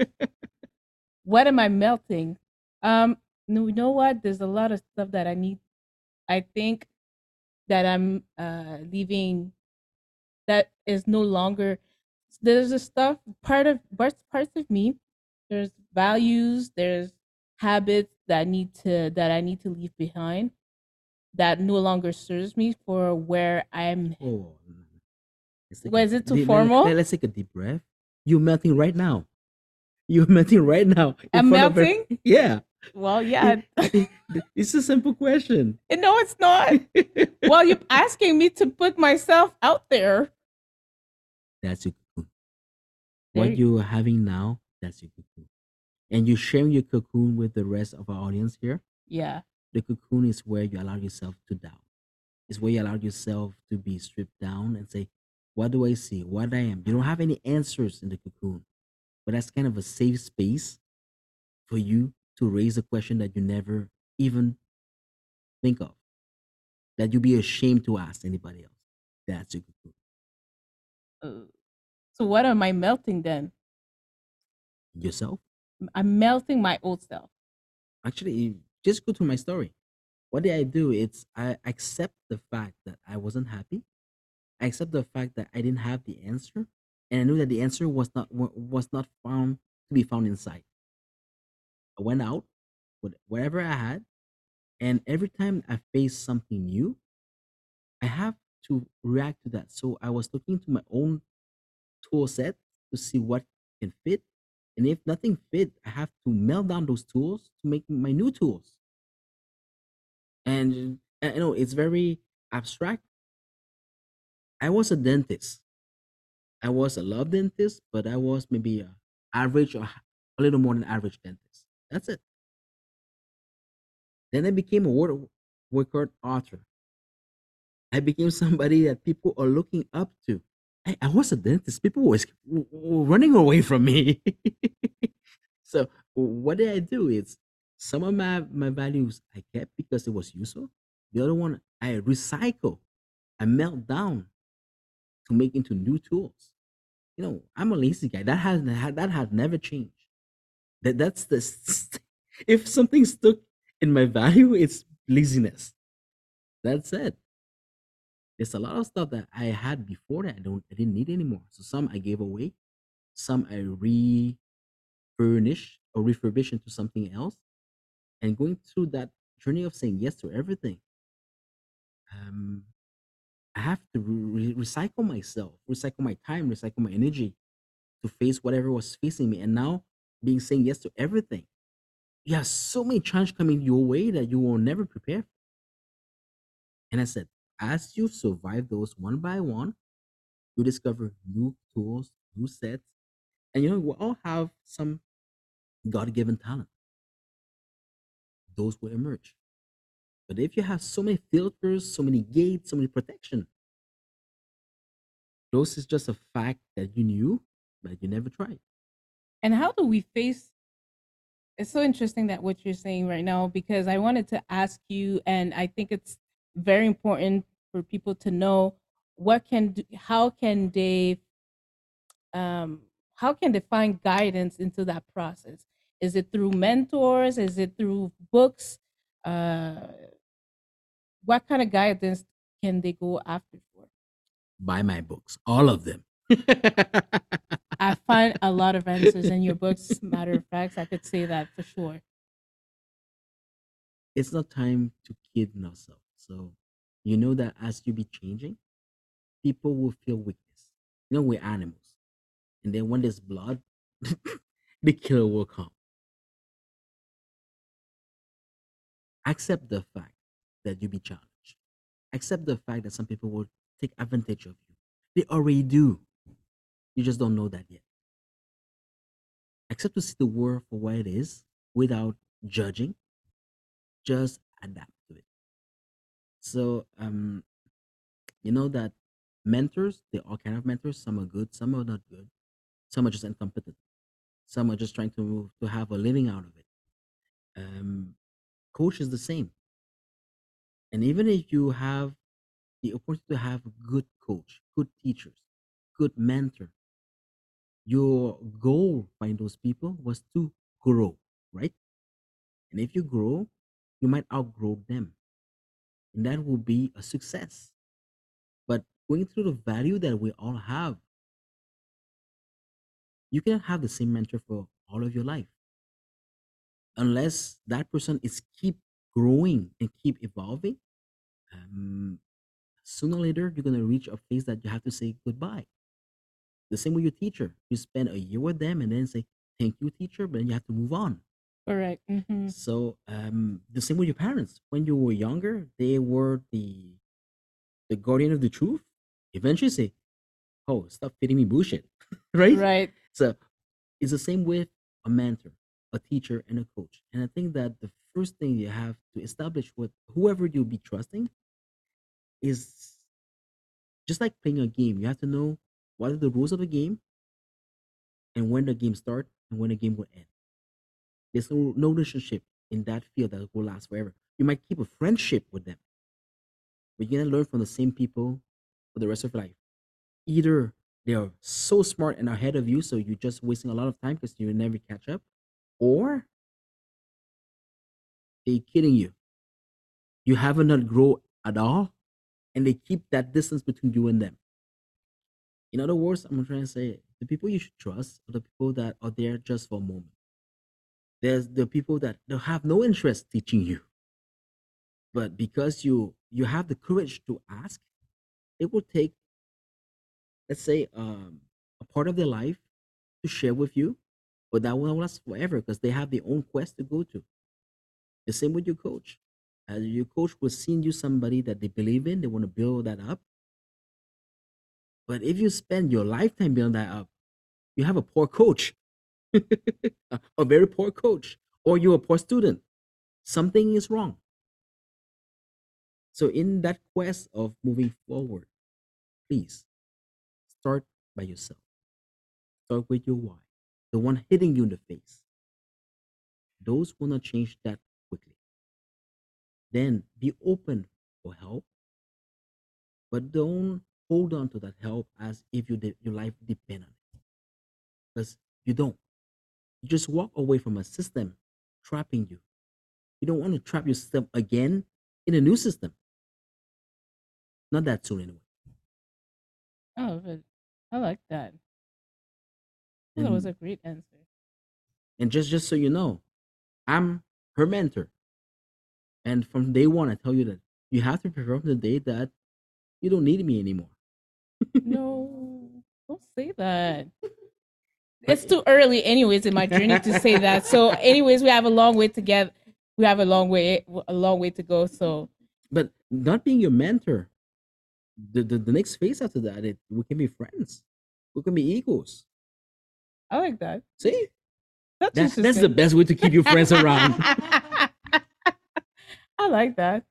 What am I melting? Um, you know what? There's a lot of stuff that I need. I think that I'm uh leaving that is no longer there's a stuff part of parts parts of me. There's values, there's habits that need to that I need to leave behind that no longer serves me for where I'm oh, mm-hmm. let's take a- Was it too let- let- formal? Let, us take a deep breath. You're melting right now. You're melting right now. in I'm front of her- melting? Yeah. well, yeah. it's a simple question. Eh, no, it's not. Well, you're asking me to put myself out there. That's your cocoon. There What you- you're having now, that's your cocoon. And you're sharing your cocoon with the rest of our audience here. Yeah. The cocoon is where you allow yourself to doubt. It's where you allow yourself to be stripped down and say, What do I see? What I am? You don't have any answers in the cocoon. But that's kind of a safe space for you to raise a question that you never even think of. That you'd be ashamed to ask anybody else. That's your cocoon. Uh, so what am I melting then? Yourself? I'm melting my old self. actually just go to my story what did i do it's i accept the fact that i wasn't happy i accept the fact that i didn't have the answer and i knew that the answer was not was not found to be found inside i went out with whatever i had And every time I faced something new, I have to react to that. So I was looking to my own tool set to see what can fit. And if nothing fit, I have to melt down those tools to make my new tools. And uh, you know, it's very abstract. I was a dentist. I was a love dentist, but I was maybe a average or a little more than average dentist. That's it. Then I became a word record author. I became somebody that people are looking up to. I, I was a dentist. People was running away from me. so what did I do? Is some of my my values I kept because it was useful. The other one I recycle, I melt down to make into new tools. You know, I'm a lazy guy. That has that has never changed. That that's the st- if something stuck in my value, it's laziness. That's it. There's a lot of stuff that I had before that I don't I didn't need anymore. So some I gave away, some I refurnish or refurbish into something else. And going through that journey of saying yes to everything, um, I have to re- recycle myself, recycle my time, recycle my energy to face whatever was facing me. And now being saying yes to everything. You have so many challenges coming your way that you will never prepare for. And I said, as you survive those one by one, you discover new tools, new sets. And you know, we all have some God given talent. Those will emerge. But if you have so many filters, so many gates, so many protection, those is just a fact that you knew, but you never tried. And how do we face it's so interesting that what you're saying right now because I wanted to ask you and I think it's very important for people to know what can how can they um how can they find guidance into that process? Is it through mentors? Is it through books? Uh what kind of guidance can they go after for? Buy my books, all of them. i find a lot of answers in your books matter of fact i could say that for sure. It's not time to kid ourselves. So you know that as you be changing, people will feel weakness. You know, we're animals. And then when there's blood, the killer will come. Accept the fact that you be challenged. Accept the fact that some people will take advantage of you. They already do. You just don't know that yet. Accept to see the world for what it is without judging. Just adapt. So um you know that mentors, they all kind of mentors. Some are good, some are not good. Some are just incompetent. Some are just trying to move to have a living out of it. Um, coach is the same. And even if you have the opportunity to have a good coach, good teachers, good mentor, your goal by those people was to grow, right? And if you grow, you might outgrow them. And that will be a success. But going through the value that we all have, you cannot have the same mentor for all of your life. Unless that person is keep growing and keep evolving um, sooner or later you're to reach a phase that you have to say goodbye. The same with your teacher. You spend a year with them and then say thank you teacher but then you have to move on correct hmm so um, the same with your parents when you were younger they were the the guardian of the truth eventually say oh stop feeding me bullshit right right so it's the same with a mentor, a teacher, and a coach. And I think that the first thing you have to establish with whoever you'll be trusting is just like playing a game. You have to know what are the rules of the game and when the game starts and when the game will end. There's no, no relationship in that field that will last forever. You might keep a friendship with them, but you're gonna learn from the same people for the rest of your life. Either they are so smart and ahead of you, so you're just wasting a lot of time because you never catch up, or they're kidding you. You haven't not grow at all, and they keep that distance between you and them. In other words, I'm trying to say the people you should trust are the people that are there just for a moment. There's the people that they have no interest teaching you. but because you you have the courage to ask, it will take, let's say, um, a part of their life to share with you, but that will last forever because they have their own quest to go to. The same with your coach. As your coach will send you somebody that they believe in, they want to build that up. But if you spend your lifetime building that up, you have a poor coach, a very poor coach, or you're a poor student. Something is wrong. So, in that quest of moving forward, please start by yourself. Start with your why, the one hitting you in the face. Those will not change that quickly. Then be open for help, but don't hold on to that help as if you de- your life depend on it, because you don't. You just walk away from a system trapping you. You don't want to trap yourself again in a new system. Not that soon, anyway. Oh, but I like that. That was a great answer. and just just so you know, I'm her mentor, and from day one, I tell you that you have to prepare from the day that you don't need me anymore. No, don't say that. But It's too early, anyways, in my journey to say that. So, anyways, we have a long way to get. We have a long way, a long way to go. So, but not being your mentor, the, the, the next phase after that, it, we can be friends. We can be equals. I like that. See, That's that's that's the best way to keep your friends around. I like that.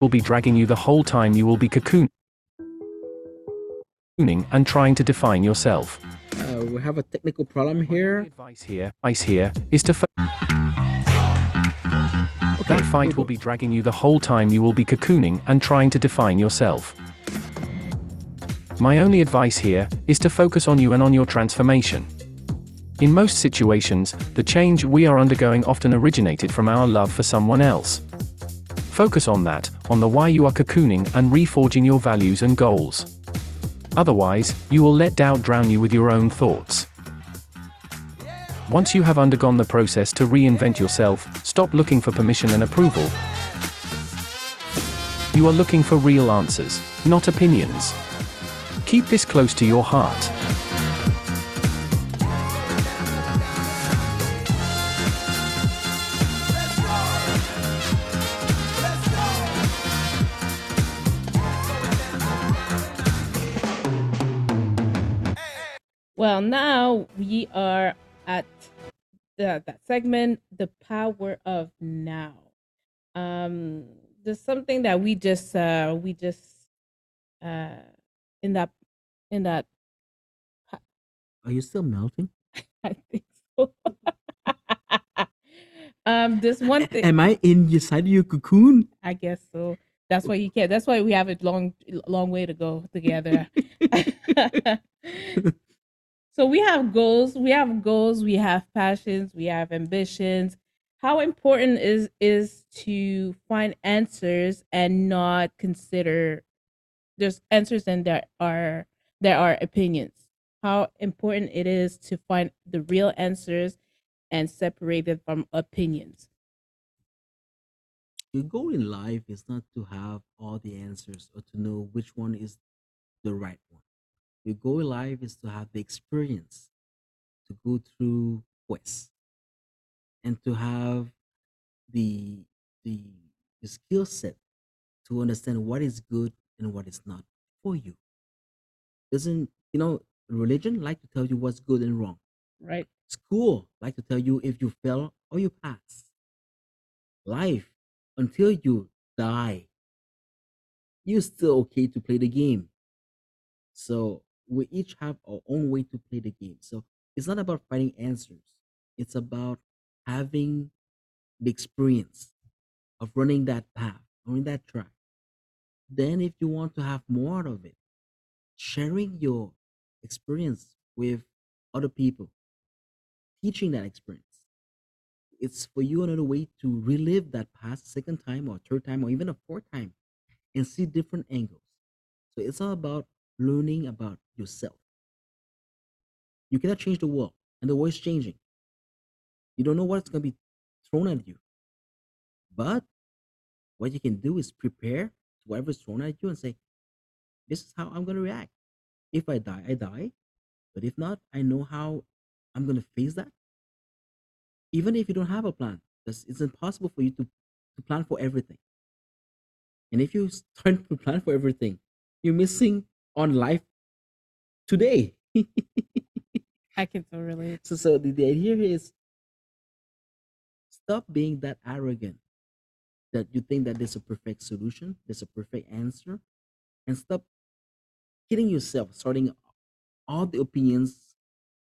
will be dragging you the whole time you will be cocooning and trying to define yourself. Uh, we have a technical problem My here. advice here, advice here, is to Okay, that fight will be dragging you the whole time you will be cocooning and trying to define yourself. My only advice here is to focus on you and on your transformation. In most situations, the change we are undergoing often originated from our love for someone else. Focus on that, on the why you are cocooning and reforging your values and goals. Otherwise, you will let doubt drown you with your own thoughts. Once you have undergone the process to reinvent yourself, stop looking for permission and approval. You are looking for real answers, not opinions. Keep this close to your heart. Now we are at the that segment, the power of now. Um, there's something that we just uh we just uh in that in that Are you still melting? I think so. um, this one thing Am I inside your cocoon? I guess so. That's why you can't. That's why we have a long, long way to go together. so we have goals. We have goals. We have passions. We have ambitions. How important is is to find answers and not consider there's answers and there are there are opinions. How important it is to find the real answers and separate it from opinions. Your goal in life is not to have all the answers or to know which one is the right Your goal in life is to have the experience to go through quests and to have the the, the skill set to understand what is good and what is not for you. Doesn't you know religion like to tell you what's good and wrong. Right. School like to tell you if you fail or you pass. Life until you die, you're still okay to play the game. So we each have our own way to play the game. So it's not about finding answers. It's about having the experience of running that path, running that track. Then if you want to have more of it, sharing your experience with other people, teaching that experience. It's for you another way to relive that past second time or third time or even a fourth time and see different angles. So it's all about learning about yourself. You cannot change the world, and the world is changing. You don't know what's gonna be thrown at you. But what you can do is prepare to whatever's thrown at you and say, This is how I'm gonna react. If I die, I die. But if not, I know how I'm gonna face that. Even if you don't have a plan, it's impossible for you to, to plan for everything. And if you start to plan for everything, you're missing on life today. I can so relate. so so the, the idea here is stop being that arrogant that you think that there's a perfect solution, there's a perfect answer, and stop kidding yourself, starting all the opinions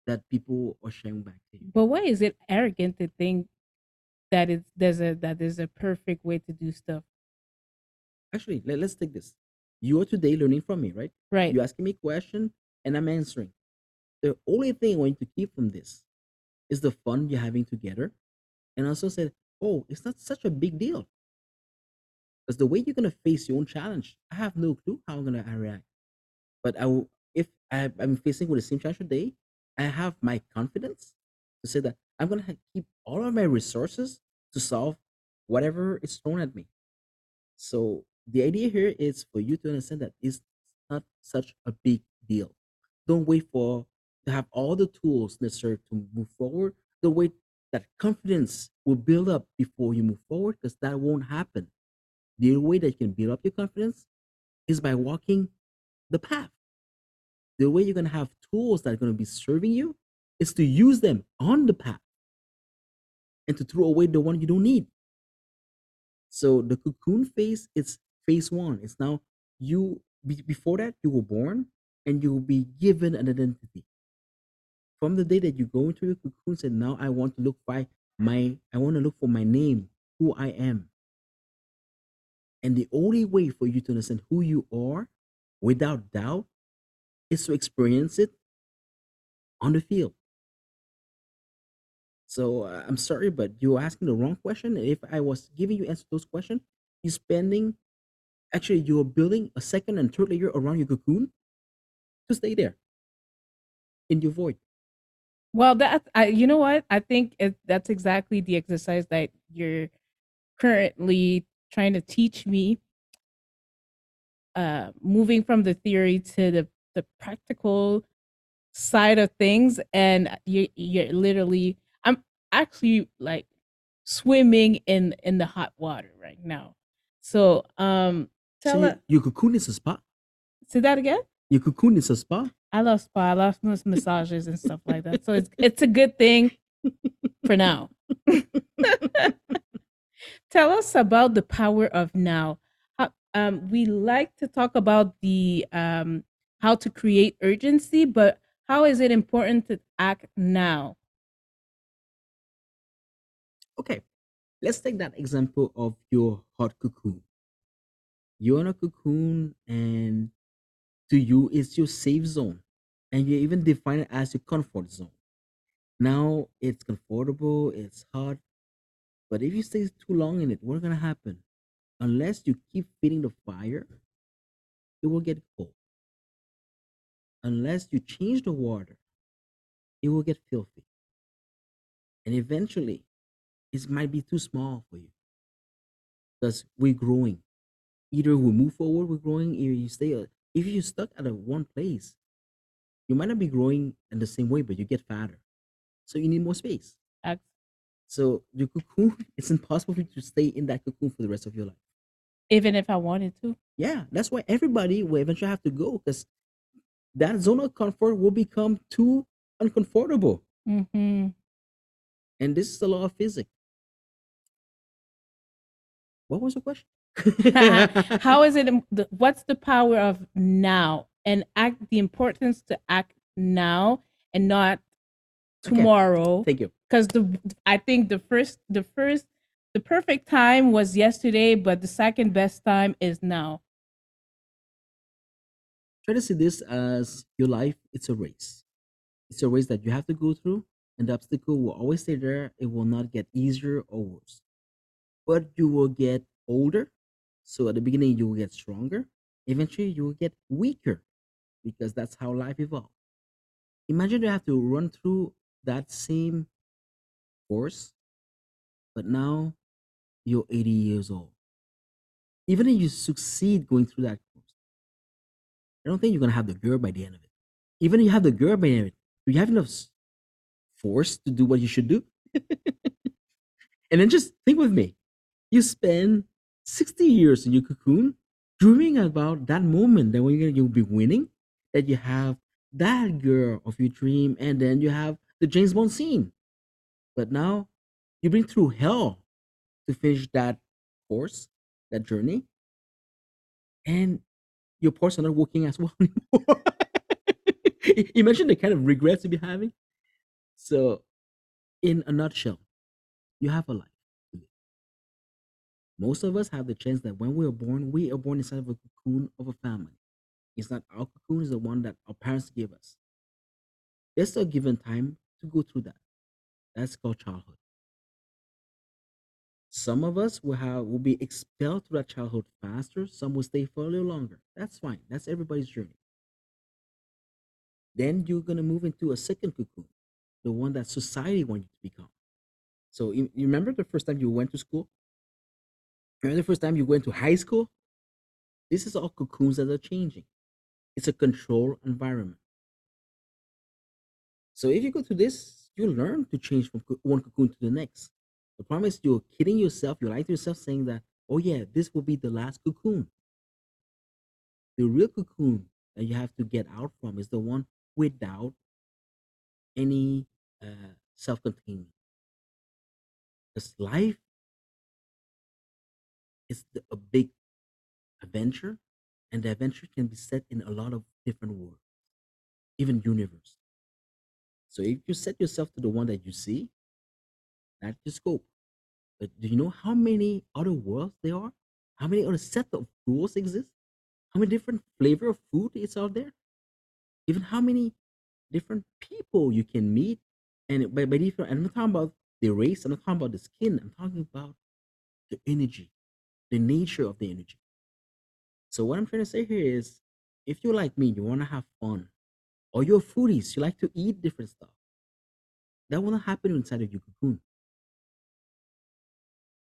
that people are sharing back to you. But why is it arrogant to think that it's there's a that there's a perfect way to do stuff? Actually, let, let's take this. You are today learning from me, right? Right. You're asking me a question and I'm answering. The only thing I want you to keep from this is the fun you're having together. And also said, oh, it's not such a big deal. Because the way you're gonna face your own challenge, I have no clue how I'm gonna react. But I will, if I, I'm facing with the same challenge today, I have my confidence to say that I'm gonna keep all of my resources to solve whatever is thrown at me. So the idea here is for you to understand that it's not such a big deal. Don't wait for to have all the tools necessary to move forward. Don't wait that confidence will build up before you move forward because that won't happen. The only way that you can build up your confidence is by walking the path. The way you're gonna have tools that are gonna be serving you is to use them on the path and to throw away the one you don't need. So the cocoon phase is phase one. It's now you be, before that you were born and you will be given an identity. From the day that you go into your cocoon, said now I want to look by my I want to look for my name, who I am. And the only way for you to understand who you are without doubt is to experience it on the field. So uh, I'm sorry, but you're asking the wrong question. If I was giving you answer to those questions, you're spending actually you're building a second and third layer around your cocoon to stay there in your void. Well, that I you know what? I think it, that's exactly the exercise that you're currently trying to teach me. Uh, moving from the theory to the the practical side of things, and you you're literally I'm actually like swimming in in the hot water right now. So um, So tell your, us your cocoon is a spot. say that again. Your cocoon is a spa. I love spa. I love mas- massages and stuff like that. So it's it's a good thing for now. Tell us about the power of now. How, um, we like to talk about the um, how to create urgency, but how is it important to act now? Okay, let's take that example of your hot cocoon. You're in a cocoon, and to you, it's your safe zone, and you even define it as your comfort zone. Now it's comfortable, it's hot, but if you stay too long in it, what's gonna happen? Unless you keep feeding the fire, it will get cold. Unless you change the water, it will get filthy, and eventually, it might be too small for you because we're growing. Either we move forward, we're growing, or you stay. If you're stuck at a one place, you might not be growing in the same way, but you get fatter. So you need more space. Act- So your cocoon, it's impossible for you to stay in that cocoon for the rest of your life. Even if I wanted to. Yeah, that's why everybody will eventually have to go because that zone of comfort will become too uncomfortable. mm-hmm. And this is the law of physics. What was the question? how is it? What's the power of now and act the importance to act now and not Okay. tomorrow? Thank you. because the I think the first the first the perfect time was yesterday, but the second best time is now. try to see this as your life it's a race it's a race that you have to go through and the obstacle will always stay there it will not get easier or worse but you will get older so at the beginning you will get stronger eventually you will get weaker because that's how life evolves imagine you have to run through that same course, but now you're 80 years old. Even if you succeed going through that course, I don't think you're gonna have the girl by the end of it. Even if you have the girl by the end of it, do you have enough force to do what you should do? and then just think with me. You spend 60 years in your cocoon dreaming about that moment that when you'll be winning, that you have that girl of your dream, and then you have the James Bond scene. But now you've been through hell to finish that course, that journey, and your parts are not working as well anymore. Imagine the kind of regrets you'll be having. So, in a nutshell, you have a life. Most of us have the chance that when we are born, we are born inside of a cocoon of a family. It's not our cocoon, it's the one that our parents give us. There's a given time to go through that. That's called childhood. Some of us will have will be expelled through that childhood faster. Some will stay for a little longer. That's fine. That's everybody's journey. Then you're gonna move into a second cocoon, the one that society wants you to become. So you remember the first time you went to school? Remember the first time you went to high school? This is all cocoons that are changing. It's a control environment. So if you go through this, you learn to change from one cocoon to the next. The problem is you're kidding yourself, you lie to yourself saying that, oh yeah, this will be the last cocoon. The real cocoon that you have to get out from is the one without any uh, self-containment. Because life is the, a big adventure, and the adventure can be set in a lot of different worlds, even universe. So if you set yourself to the one that you see, that's your scope. But do you know how many other worlds there are? How many other set of rules exist? How many different flavor of food is out there? Even how many different people you can meet? And by, by different, I'm not talking about the race. I'm not talking about the skin. I'm talking about the energy, the nature of the energy. So what I'm trying to say here is, if you're like me, you want to have fun, or you're foodies, you like to eat different stuff, that will not happen inside of your cocoon.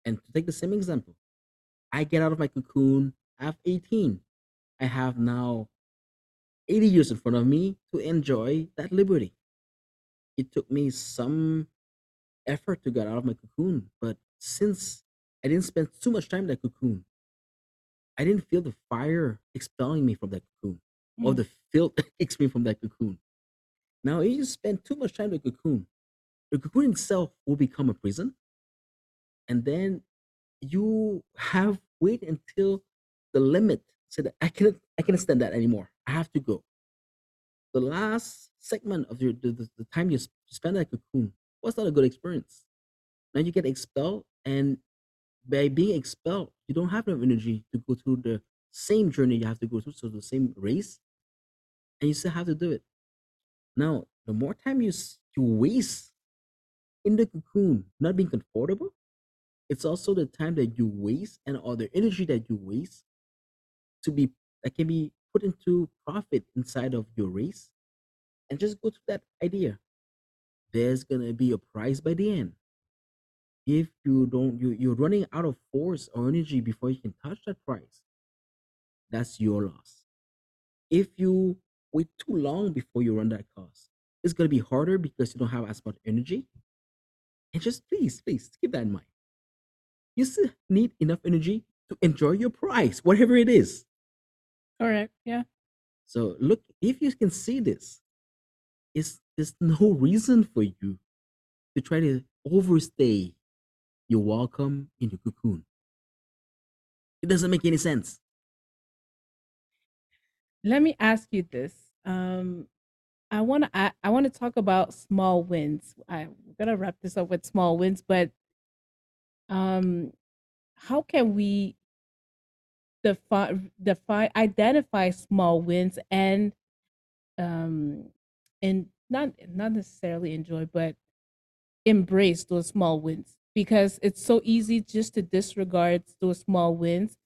And to take the same example, I get out of my cocoon, I have 18. I have now 80 years in front of me to enjoy that liberty. It took me some effort to get out of my cocoon, but since I didn't spend too much time in that cocoon, I didn't feel the fire expelling me from that cocoon or Mm. the filth expelling me from that cocoon. Now, if you spend too much time in the cocoon, the cocoon itself will become a prison, and then you have wait until the limit so that I cannot I cannot stand that anymore. I have to go. The last segment of your the, the, the time you spend at cocoon was not a good experience. Now you get expelled, and by being expelled, you don't have enough energy to go through the same journey you have to go through, so the same race, and you still have to do it. Now, the more time you you waste in the cocoon, not being comfortable, it's also the time that you waste and all the energy that you waste to be that can be put into profit inside of your race and just go to that idea there's gonna be a prize by the end if you don't you, you're running out of force or energy before you can touch that price that's your loss if you wait too long before you run that course it's gonna be harder because you don't have as much energy and just please please keep that in mind you still need enough energy to enjoy your prize whatever it is Correct. Yeah. So look, if you can see this, it's there's no reason for you to try to overstay your welcome in the cocoon. It doesn't make any sense. Let me ask you this. Um, I want to I, I want to talk about small wins. I'm gonna wrap this up with small wins, but um, how can we define define identify small wins and um and not not necessarily enjoy, but embrace those small wins because it's so easy just to disregard those small wins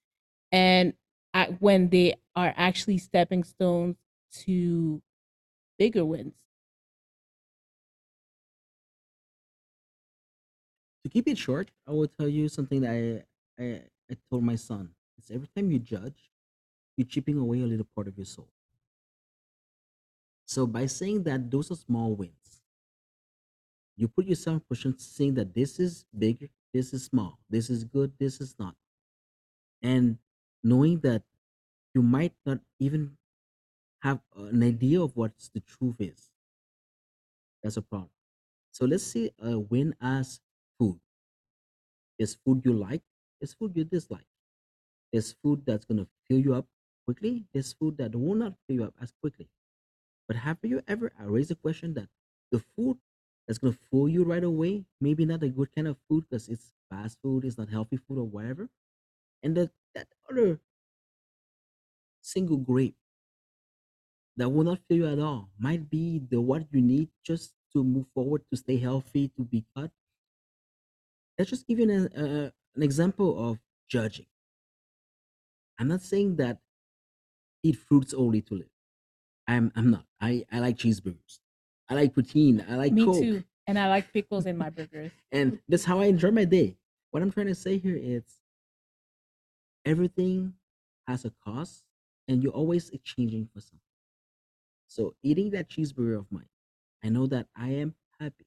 and at, when they are actually stepping stones to bigger wins. To keep it short, I will tell you something that I, I, I told my son. It's every time you judge, you're chipping away a little part of your soul. So by saying that those are small wins, you put yourself position saying that this is big, this is small, this is good, this is not. And knowing that you might not even have an idea of what the truth is. That's a problem. So let's see a win as food. Is food you like, Is food you dislike. Is food that's gonna fill you up quickly, Is food that will not fill you up as quickly. But have you ever uh, raised the question that the food that's gonna fool you right away, maybe not a good kind of food because it's fast food, it's not healthy food or whatever, and that that other single grape that will not fill you at all might be the what you need just to move forward, to stay healthy, to be cut. Let's just give you an, uh, an example of judging. I'm not saying that eat fruits only to live. I'm I'm not. I I like cheeseburgers. I like poutine. I like Me Coke, too. And I like pickles in my burgers. and that's how I enjoy my day. What I'm trying to say here is everything has a cost, and you're always exchanging for something. So eating that cheeseburger of mine, I know that I am happy.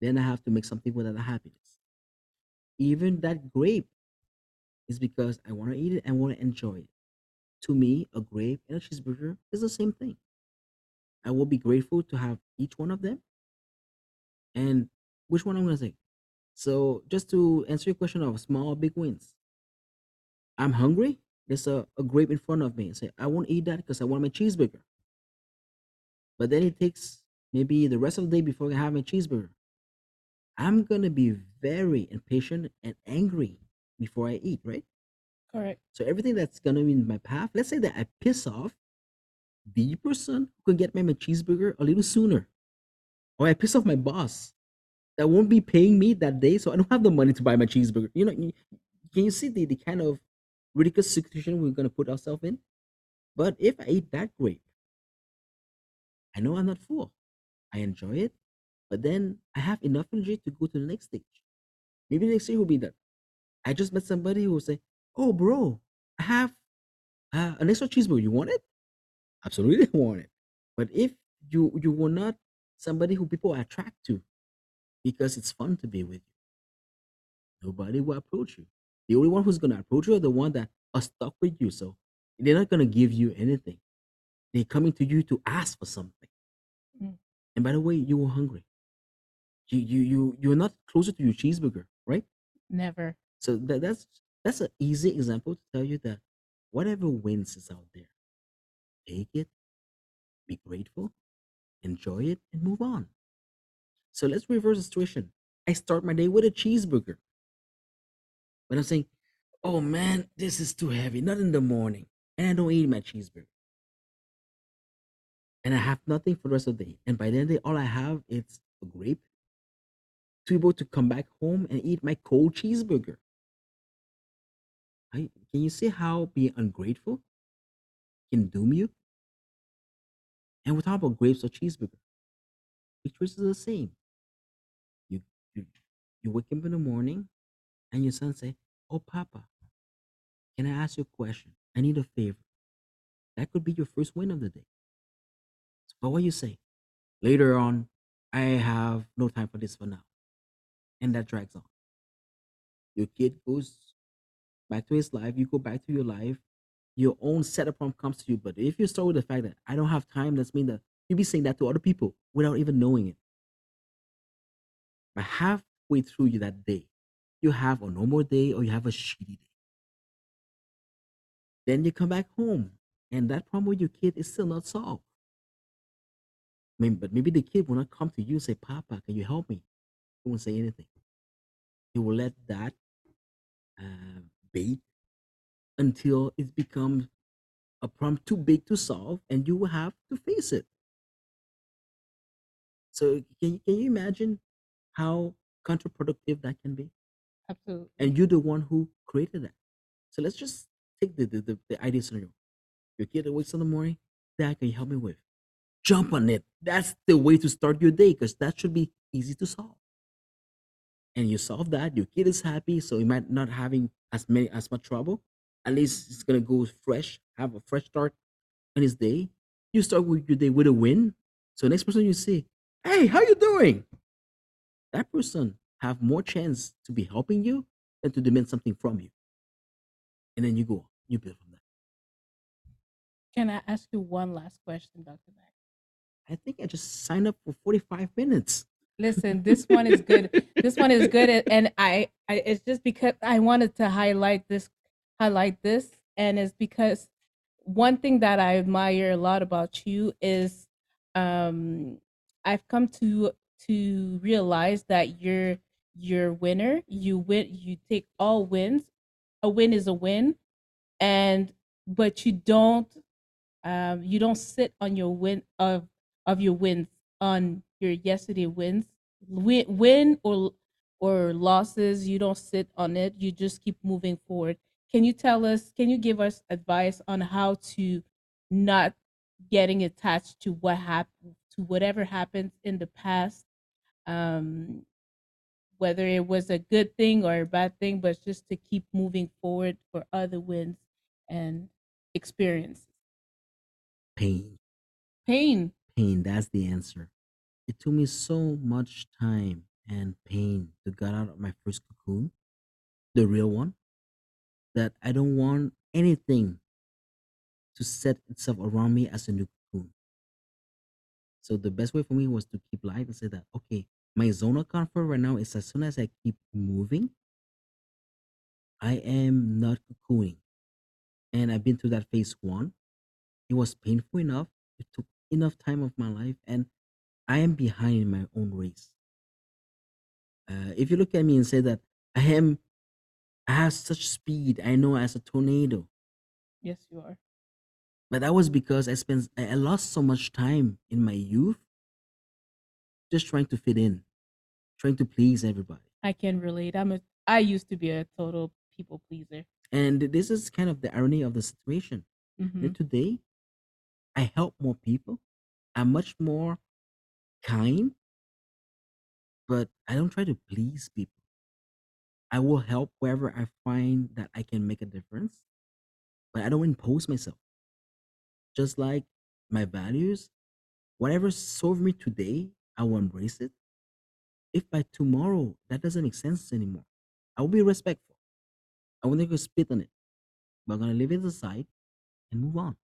Then I have to make something with that happiness. Even that grape is because I want to eat it and want to enjoy it. To me, a grape and a cheeseburger is the same thing. I will be grateful to have each one of them. And which one I'm gonna say? So just to answer your question of small or big wins, I'm hungry. There's a, a grape in front of me. and say I won't eat that because I want my cheeseburger. But then it takes maybe the rest of the day before I have my cheeseburger. I'm gonna be very impatient and angry before I eat, right? Correct. So everything that's gonna be in my path, let's say that I piss off the person who can get me my cheeseburger a little sooner. Or I piss off my boss that won't be paying me that day, so I don't have the money to buy my cheeseburger. You know, can you see the, the kind of ridiculous situation we're gonna put ourselves in? But if I eat that grape, I know I'm not full. I enjoy it, but then I have enough energy to go to the next stage. Maybe next year will be that I just met somebody who will say, "Oh, bro, I have uh, an extra cheeseburger. You want it? Absolutely want it." But if you you were not somebody who people attract to because it's fun to be with you, nobody will approach you. The only one who's gonna approach you are the one that are stuck with you. So they're not gonna give you anything. They're coming to you to ask for something. Mm. And by the way, you were hungry. You you you you're not closer to your cheeseburger, right? Never. So that, that's that's an easy example to tell you that whatever wins is out there, take it, be grateful, enjoy it, and move on. So let's reverse the situation. I start my day with a cheeseburger. But I'm saying, oh man, this is too heavy, not in the morning. And I don't eat my cheeseburger. And I have nothing for the rest of the day. And by the end of the day, all I have is a grape to be able to come back home and eat my cold cheeseburger. I, can you see how being ungrateful can doom you? And we talk about grapes or cheeseburger. Pictures is the same. You, you you wake up in the morning and your son say, Oh Papa, can I ask you a question? I need a favor. That could be your first win of the day. But what you say? Later on, I have no time for this for now. And that drags on. Your kid goes back to his life, you go back to your life, your own set of problem comes to you. But if you start with the fact that I don't have time, that's mean that you'll be saying that to other people without even knowing it. But halfway through you that day, you have a normal day or you have a shitty day. Then you come back home and that problem with your kid is still not solved. I mean, but maybe the kid will not come to you and say, Papa, can you help me? He won't say anything. He will let that uh, bait until it becomes a problem too big to solve and you will have to face it. So can, you- can you imagine how counterproductive that can be? Absolutely. And you're the one who created that. So let's just take the, the, the, the ideal scenario. Your kid wakes in the morning, Dad, can you help me with? Jump on it. That's the way to start your day because that should be easy to solve. and you solve that, your kid is happy, so he might not having as many as much trouble. At least it's gonna go fresh, have a fresh start on his day. You start with your day with a win. So next person you see, hey, how you doing? That person have more chance to be helping you than to demand something from you. And then you go, you build from that. Can I ask you one last question, Dr. Mac? I think I just signed up for 45 minutes. Listen, this one is good. this one is good, and I, I, it's just because I wanted to highlight this, highlight this, and it's because one thing that I admire a lot about you is, um, I've come to to realize that you're you're winner. You win. You take all wins. A win is a win, and but you don't um you don't sit on your win of of your wins on your yesterday wins win, win or or losses you don't sit on it you just keep moving forward can you tell us can you give us advice on how to not getting attached to what happened to whatever happened in the past um whether it was a good thing or a bad thing but just to keep moving forward for other wins and experiences Pain. pain Pain, that's the answer. It took me so much time and pain to get out of my first cocoon, the real one, that I don't want anything to set itself around me as a new cocoon. So the best way for me was to keep light and say that, okay, my zone of comfort right now is as soon as I keep moving, I am not cocooning. And I've been through that phase one. It was painful enough. It took enough time of my life, and I am behind in my own race. Uh, if you look at me and say that I am, I have such speed, I know as a tornado, yes you are but that was because I spent, I I lost so much time in my youth just trying to fit in, trying to please everybody. I can relate. I'm a I used to be a total people pleaser. And this is kind of the irony of the situation. hmm That today, I help more people. I'm much more kind, but I don't try to please people. I will help wherever I find that I can make a difference, but I don't impose myself. Just like my values, whatever served me today, I will embrace it. If by tomorrow that doesn't make sense anymore, I will be respectful. I will go spit on it, but I'm gonna leave it aside and move on.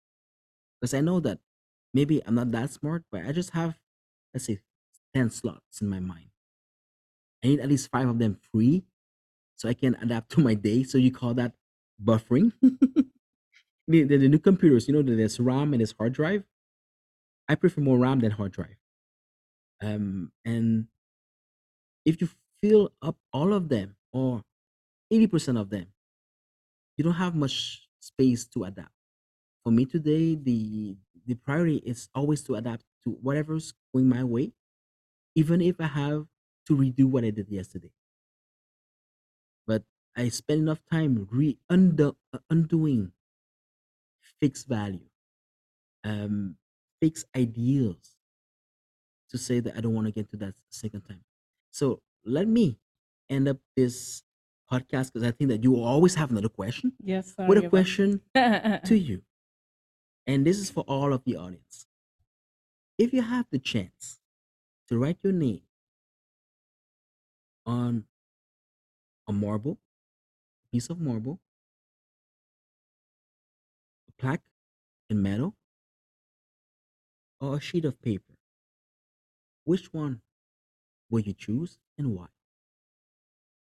Because I know that maybe I'm not that smart, but I just have, let's say, 10 slots in my mind. I need at least five of them free so I can adapt to my day. So you call that buffering? the, the, the new computers, you know, there's RAM and there's hard drive. I prefer more RAM than hard drive. Um, and if you fill up all of them or 80% of them, you don't have much space to adapt. For me today, the the priority is always to adapt to whatever's going my way, even if I have to redo what I did yesterday. But I spend enough time re undo, uh, undoing fixed value, um, fixed ideals to say that I don't want to get to that second time. So let me end up this podcast because I think that you will always have another question Yes, sorry with a question to you. And this is for all of the audience. If you have the chance to write your name on a marble, a piece of marble, a plaque in metal, or a sheet of paper, which one will you choose and why?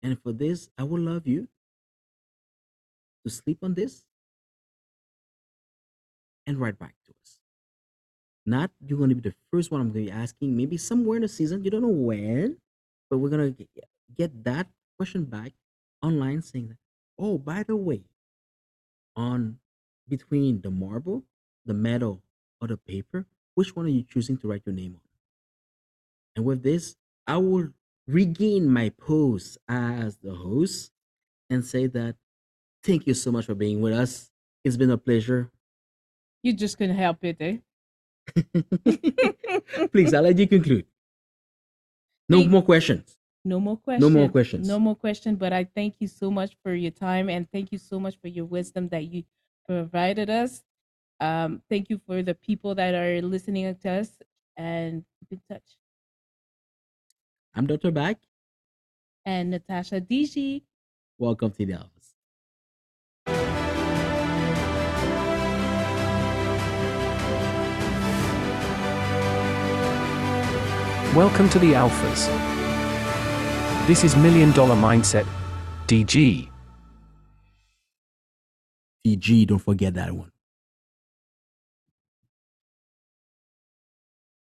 And for this, I would love you to sleep on this and write back to us. Not you're going to be the first one I'm going to be asking, maybe somewhere in the season, you don't know when, but we're going to get that question back online saying that, oh, by the way, on between the marble, the metal, or the paper, which one are you choosing to write your name on? And with this, I will regain my post as the host and say that thank you so much for being with us. It's been a pleasure. You just couldn't help it, eh? Please, I'll let you conclude. No more questions. No more questions. No more questions. No more question. But I thank you so much for your time and thank you so much for your wisdom that you provided us. Um, thank you for the people that are listening to us and keep in touch. I'm Dr. Back. And Natasha Digi. Welcome to the office. Welcome to the Alphas. This is Million Dollar Mindset, DG. DG, don't forget that one.